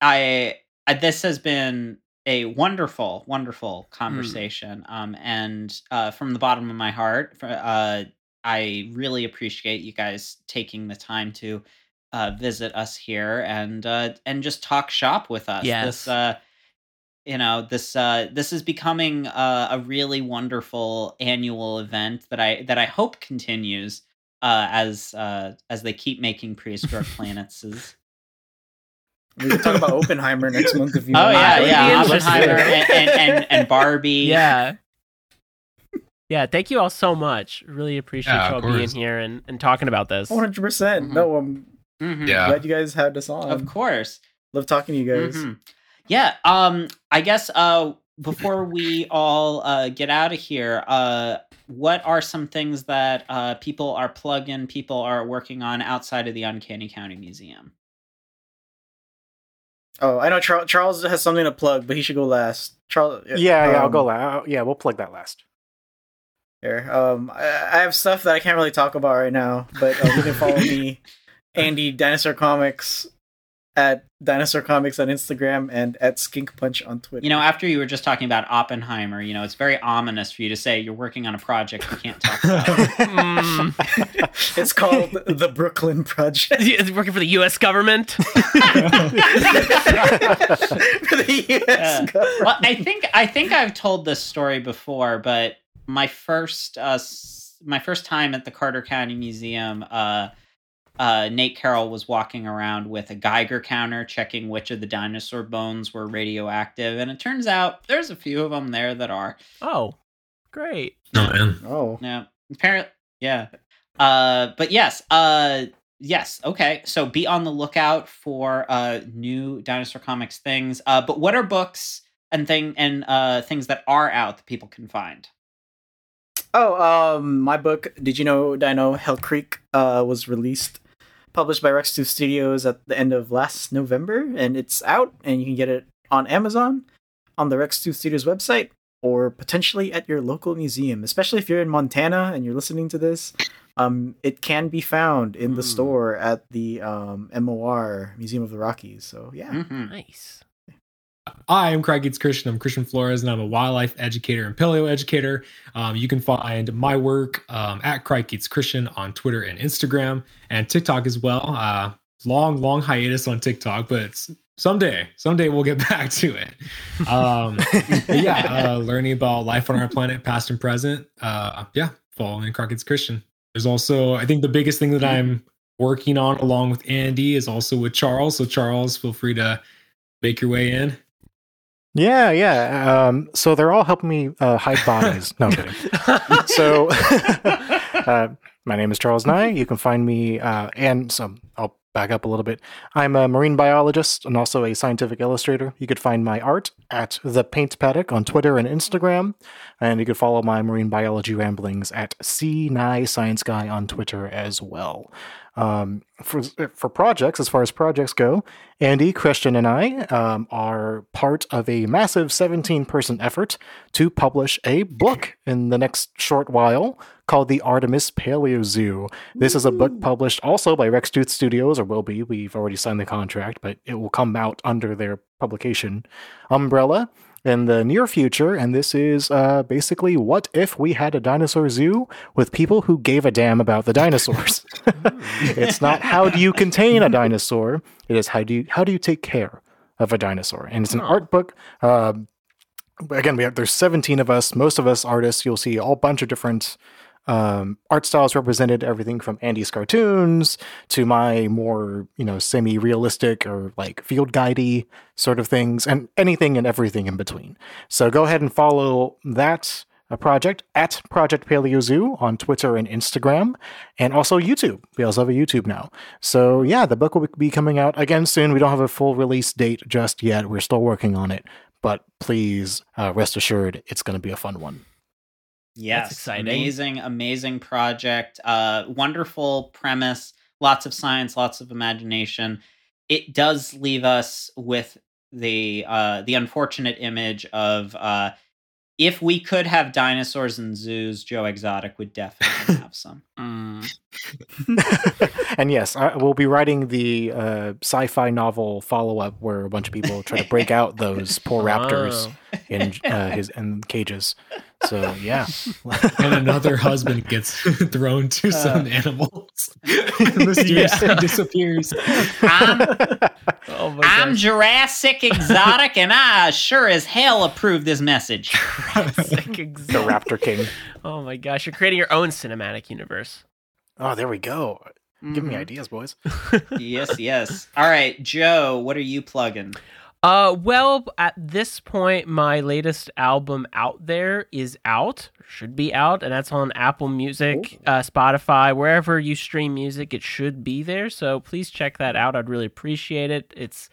I, I this has been a wonderful, wonderful conversation. Um, and uh, from the bottom of my heart, uh, I really appreciate you guys taking the time to uh, visit us here and uh, and just talk shop with us. Yes. This, uh, you know this uh this is becoming uh, a really wonderful annual event that i that i hope continues uh as uh as they keep making prehistoric planets We can talk about Oppenheimer next month if you oh want. yeah yeah oppenheimer and, and, and and barbie Yeah. Yeah, thank you all so much. Really appreciate Yeah, you all of being here and, and talking about this. One hundred percent. Mhm. No, I'm Mhm. Yeah. glad you guys had us on. of course Love talking to you guys. Mhm. Yeah. Um. I guess. Uh. Before we all uh get out of here, uh, what are some things that uh people are plugging, people are working on outside of the Uncanny County Museum? Oh, I know Charles has something to plug, but he should go last. Charles. Yeah, yeah, I'll um, go last. Yeah, we'll plug that last. Here, um, I, I have stuff that I can't really talk about right now, but uh, you can follow me, Andy Dinosaur Comics, at Dinosaur Comics on Instagram and at Skink Punch on Twitter. You know, after you were just talking about Oppenheimer, you know, it's very ominous for you to say you're working on a project you can't talk about. Mm. it's called the Brooklyn Project. Is he working for the U.S. government. For the US Uh, government. well, I think I think I've told this story before, but my first uh, my first time at the Carter County Museum, uh, uh, Nate Carroll was walking around with a Geiger counter, checking which of the dinosaur bones were radioactive, and it turns out there's a few of them there that are. oh, great. Oh man. Oh. Yeah, apparently, yeah. Uh, but yes, uh, yes. Okay, so be on the lookout for uh new dinosaur comics things. Uh, but what are books and thing and uh things that are out that people can find? Oh, um, my book, Did You Know Dino Hell Creek, uh, was released, published by Rex 2 Studios at the end of last November, and it's out, and you can get it on Amazon, on the Rex 2 Studios website, or potentially at your local museum, especially if you're in Montana and you're listening to this. Um, it can be found in the Hmm. store at the um, MOR Museum of the Rockies. So yeah, Mhm. Nice. I am Crikey It's Christian. I'm Christian Flores, and I'm a wildlife educator and paleo educator. Um, you can find my work um, at Crikey It's Christian on Twitter and Instagram and TikTok as well. Uh, long, long hiatus on TikTok, but someday, someday we'll get back to it. Um, yeah, uh, learning about life on our planet, past and present. Uh, yeah, following Crikey It's Christian. There's also, I think, the biggest thing that I'm working on along with Andy is also with Charles. So Charles, feel free to make your way in. Yeah, yeah. Um, so they're all helping me uh, hide bodies. no, I'm kidding. So, uh, my name is Charles Nye. You can find me, uh, and so I'll back up a little bit. I'm a marine biologist and also a scientific illustrator. You could find my art at the Paint Paddock on Twitter and Instagram, and you could follow my marine biology ramblings at C Nye Science Guy on Twitter as well. Um, for for projects, as far as projects go, Andy, Christian, and I um, are part of a massive 17 person effort to publish a book in the next short while called The Artemis Paleo Zoo. This is a book published also by Rex Tooth Studios, or will be. We've already signed the contract, but it will come out under their publication umbrella in the near future. And this is uh, basically what if we had a dinosaur zoo with people who gave a damn about the dinosaurs? it's not how do you contain a dinosaur, it is how do you how do you take care of a dinosaur. And it's an art book. Um, again, we have there's 17 of us. Most of us artists. You'll see a whole bunch of different um, art styles represented. Everything from Andy's cartoons to my more you know semi-realistic or like field guidey sort of things, and anything and everything in between. So go ahead and follow that. uh project at Project Paleo Zoo on Twitter and Instagram, and also YouTube. We also have a YouTube now. So yeah, the book will be coming out again soon. We don't have a full release date just yet. We're still working on it, but please uh, rest assured, it's going to be a fun one. Yes, exciting. amazing, amazing project. Uh, wonderful premise. Lots of science, lots of imagination. It does leave us with the uh, the unfortunate image of uh, if we could have dinosaurs in zoos, Joe Exotic would definitely have some. Mm. and yes, I will be writing the uh, sci-fi novel follow-up where a bunch of people try to break out those poor raptors Oh. in uh, his in cages. So yeah, and another husband gets thrown to some animals. Mysteriously Yeah. disappears. I'm, Oh my I'm. Jurassic Exotic, and I sure as hell approve this message. Jurassic the Raptor King. Oh my gosh, you're creating your own cinematic universe. Oh, there we go. Give me Mhm. ideas, boys. yes, yes. All right, Joe, what are you plugging? Uh, well, at this point, my latest album out there is out, should be out, and that's on Apple Music, uh, Spotify, wherever you stream music. It should be there, so please check that out. I'd really appreciate it. It's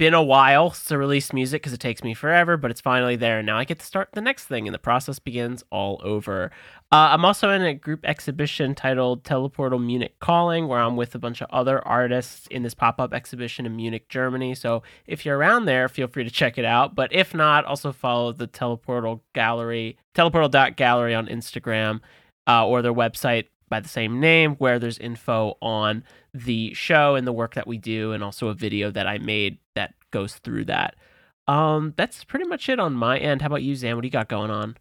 been a while to release music because it takes me forever, but it's finally there, and now I get to start the next thing, and the process begins all over. Uh, I'm also in a group exhibition titled Teleportal Munich Calling, where I'm with a bunch of other artists in this pop up exhibition in Munich, Germany. So if you're around there, feel free to check it out. But if not, also follow the Teleportal Gallery, teleportal.gallery on Instagram, uh, or their website by the same name, where there's info on the show and the work that we do, and also a video that I made that goes through that. Um, that's pretty much it on my end. How about you, Xan? What do you got going on?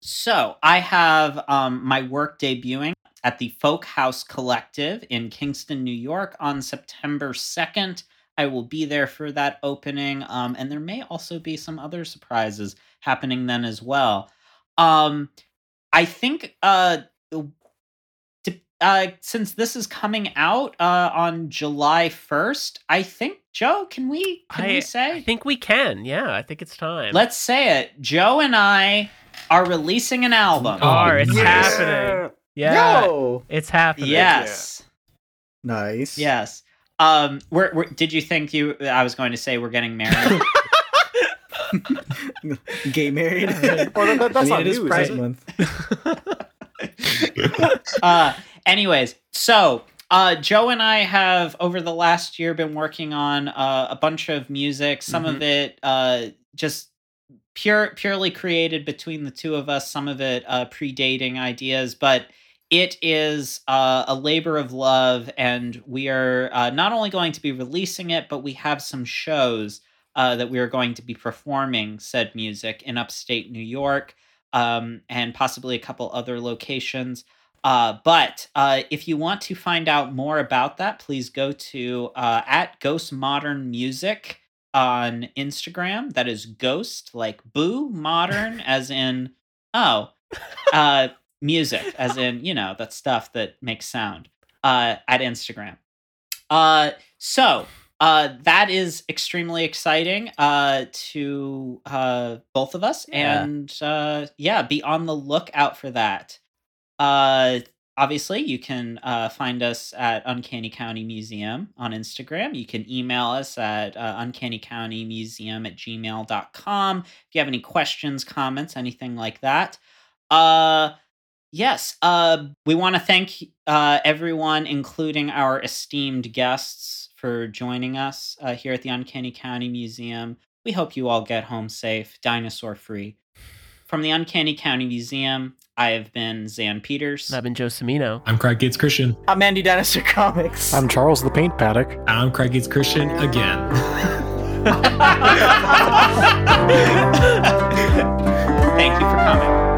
So I have um, my work debuting at the Folk House Collective in Kingston, New York on September 2nd. I will be there for that opening, um, and there may also be some other surprises happening then as well. Um, I think uh, uh, since this is coming out uh, on July 1st, I think, Joe, can we can I, we say? I think we can. Yeah, I think it's time. Let's say it. Joe and I are releasing an album. Oh, it's happening. Yeah. No. It's happening. Yes. Yeah. Nice. Yes. Um, we're, we're, did you think you? I was going to say we're getting married. Gay married. well, that, that's I mean, not it news, is Pride Month. uh, anyways, so uh, Joe and I have over the last year been working on uh, a bunch of music. Some mm-hmm. of it uh, just pure purely created between the two of us. Some of it uh, predating ideas, but it is uh, a labor of love, and we are uh, not only going to be releasing it, but we have some shows uh, that we are going to be performing said music in upstate New York um, and possibly a couple other locations. Uh, but uh, if you want to find out more about that, please go to uh, at Ghost Modern Music on Instagram. That is Ghost, like Boo Modern, as in, oh, uh, music, as in, you know, that stuff that makes sound uh, at Instagram. Uh, so uh, that is extremely exciting uh, to uh, both of us. Yeah. And uh, yeah, be on the lookout for that. Uh, obviously, you can uh, find us at Uncanny County Museum on Instagram. You can email us at uh, uncannycountymuseum at gmail.com if you have any questions, comments, anything like that. Uh, Yes, uh, we want to thank uh, everyone, including our esteemed guests, for joining us uh, here at the Uncanny County Museum. We hope you all get home safe, dinosaur free. From the Uncanny County Museum, I have been Xan Peters. I've been Joe Semino. I'm Crikey It's Christian. I'm Andy Dinosaur Comics. I'm Charles the Paint Paddock. I'm Crikey It's Christian again. Thank you for coming.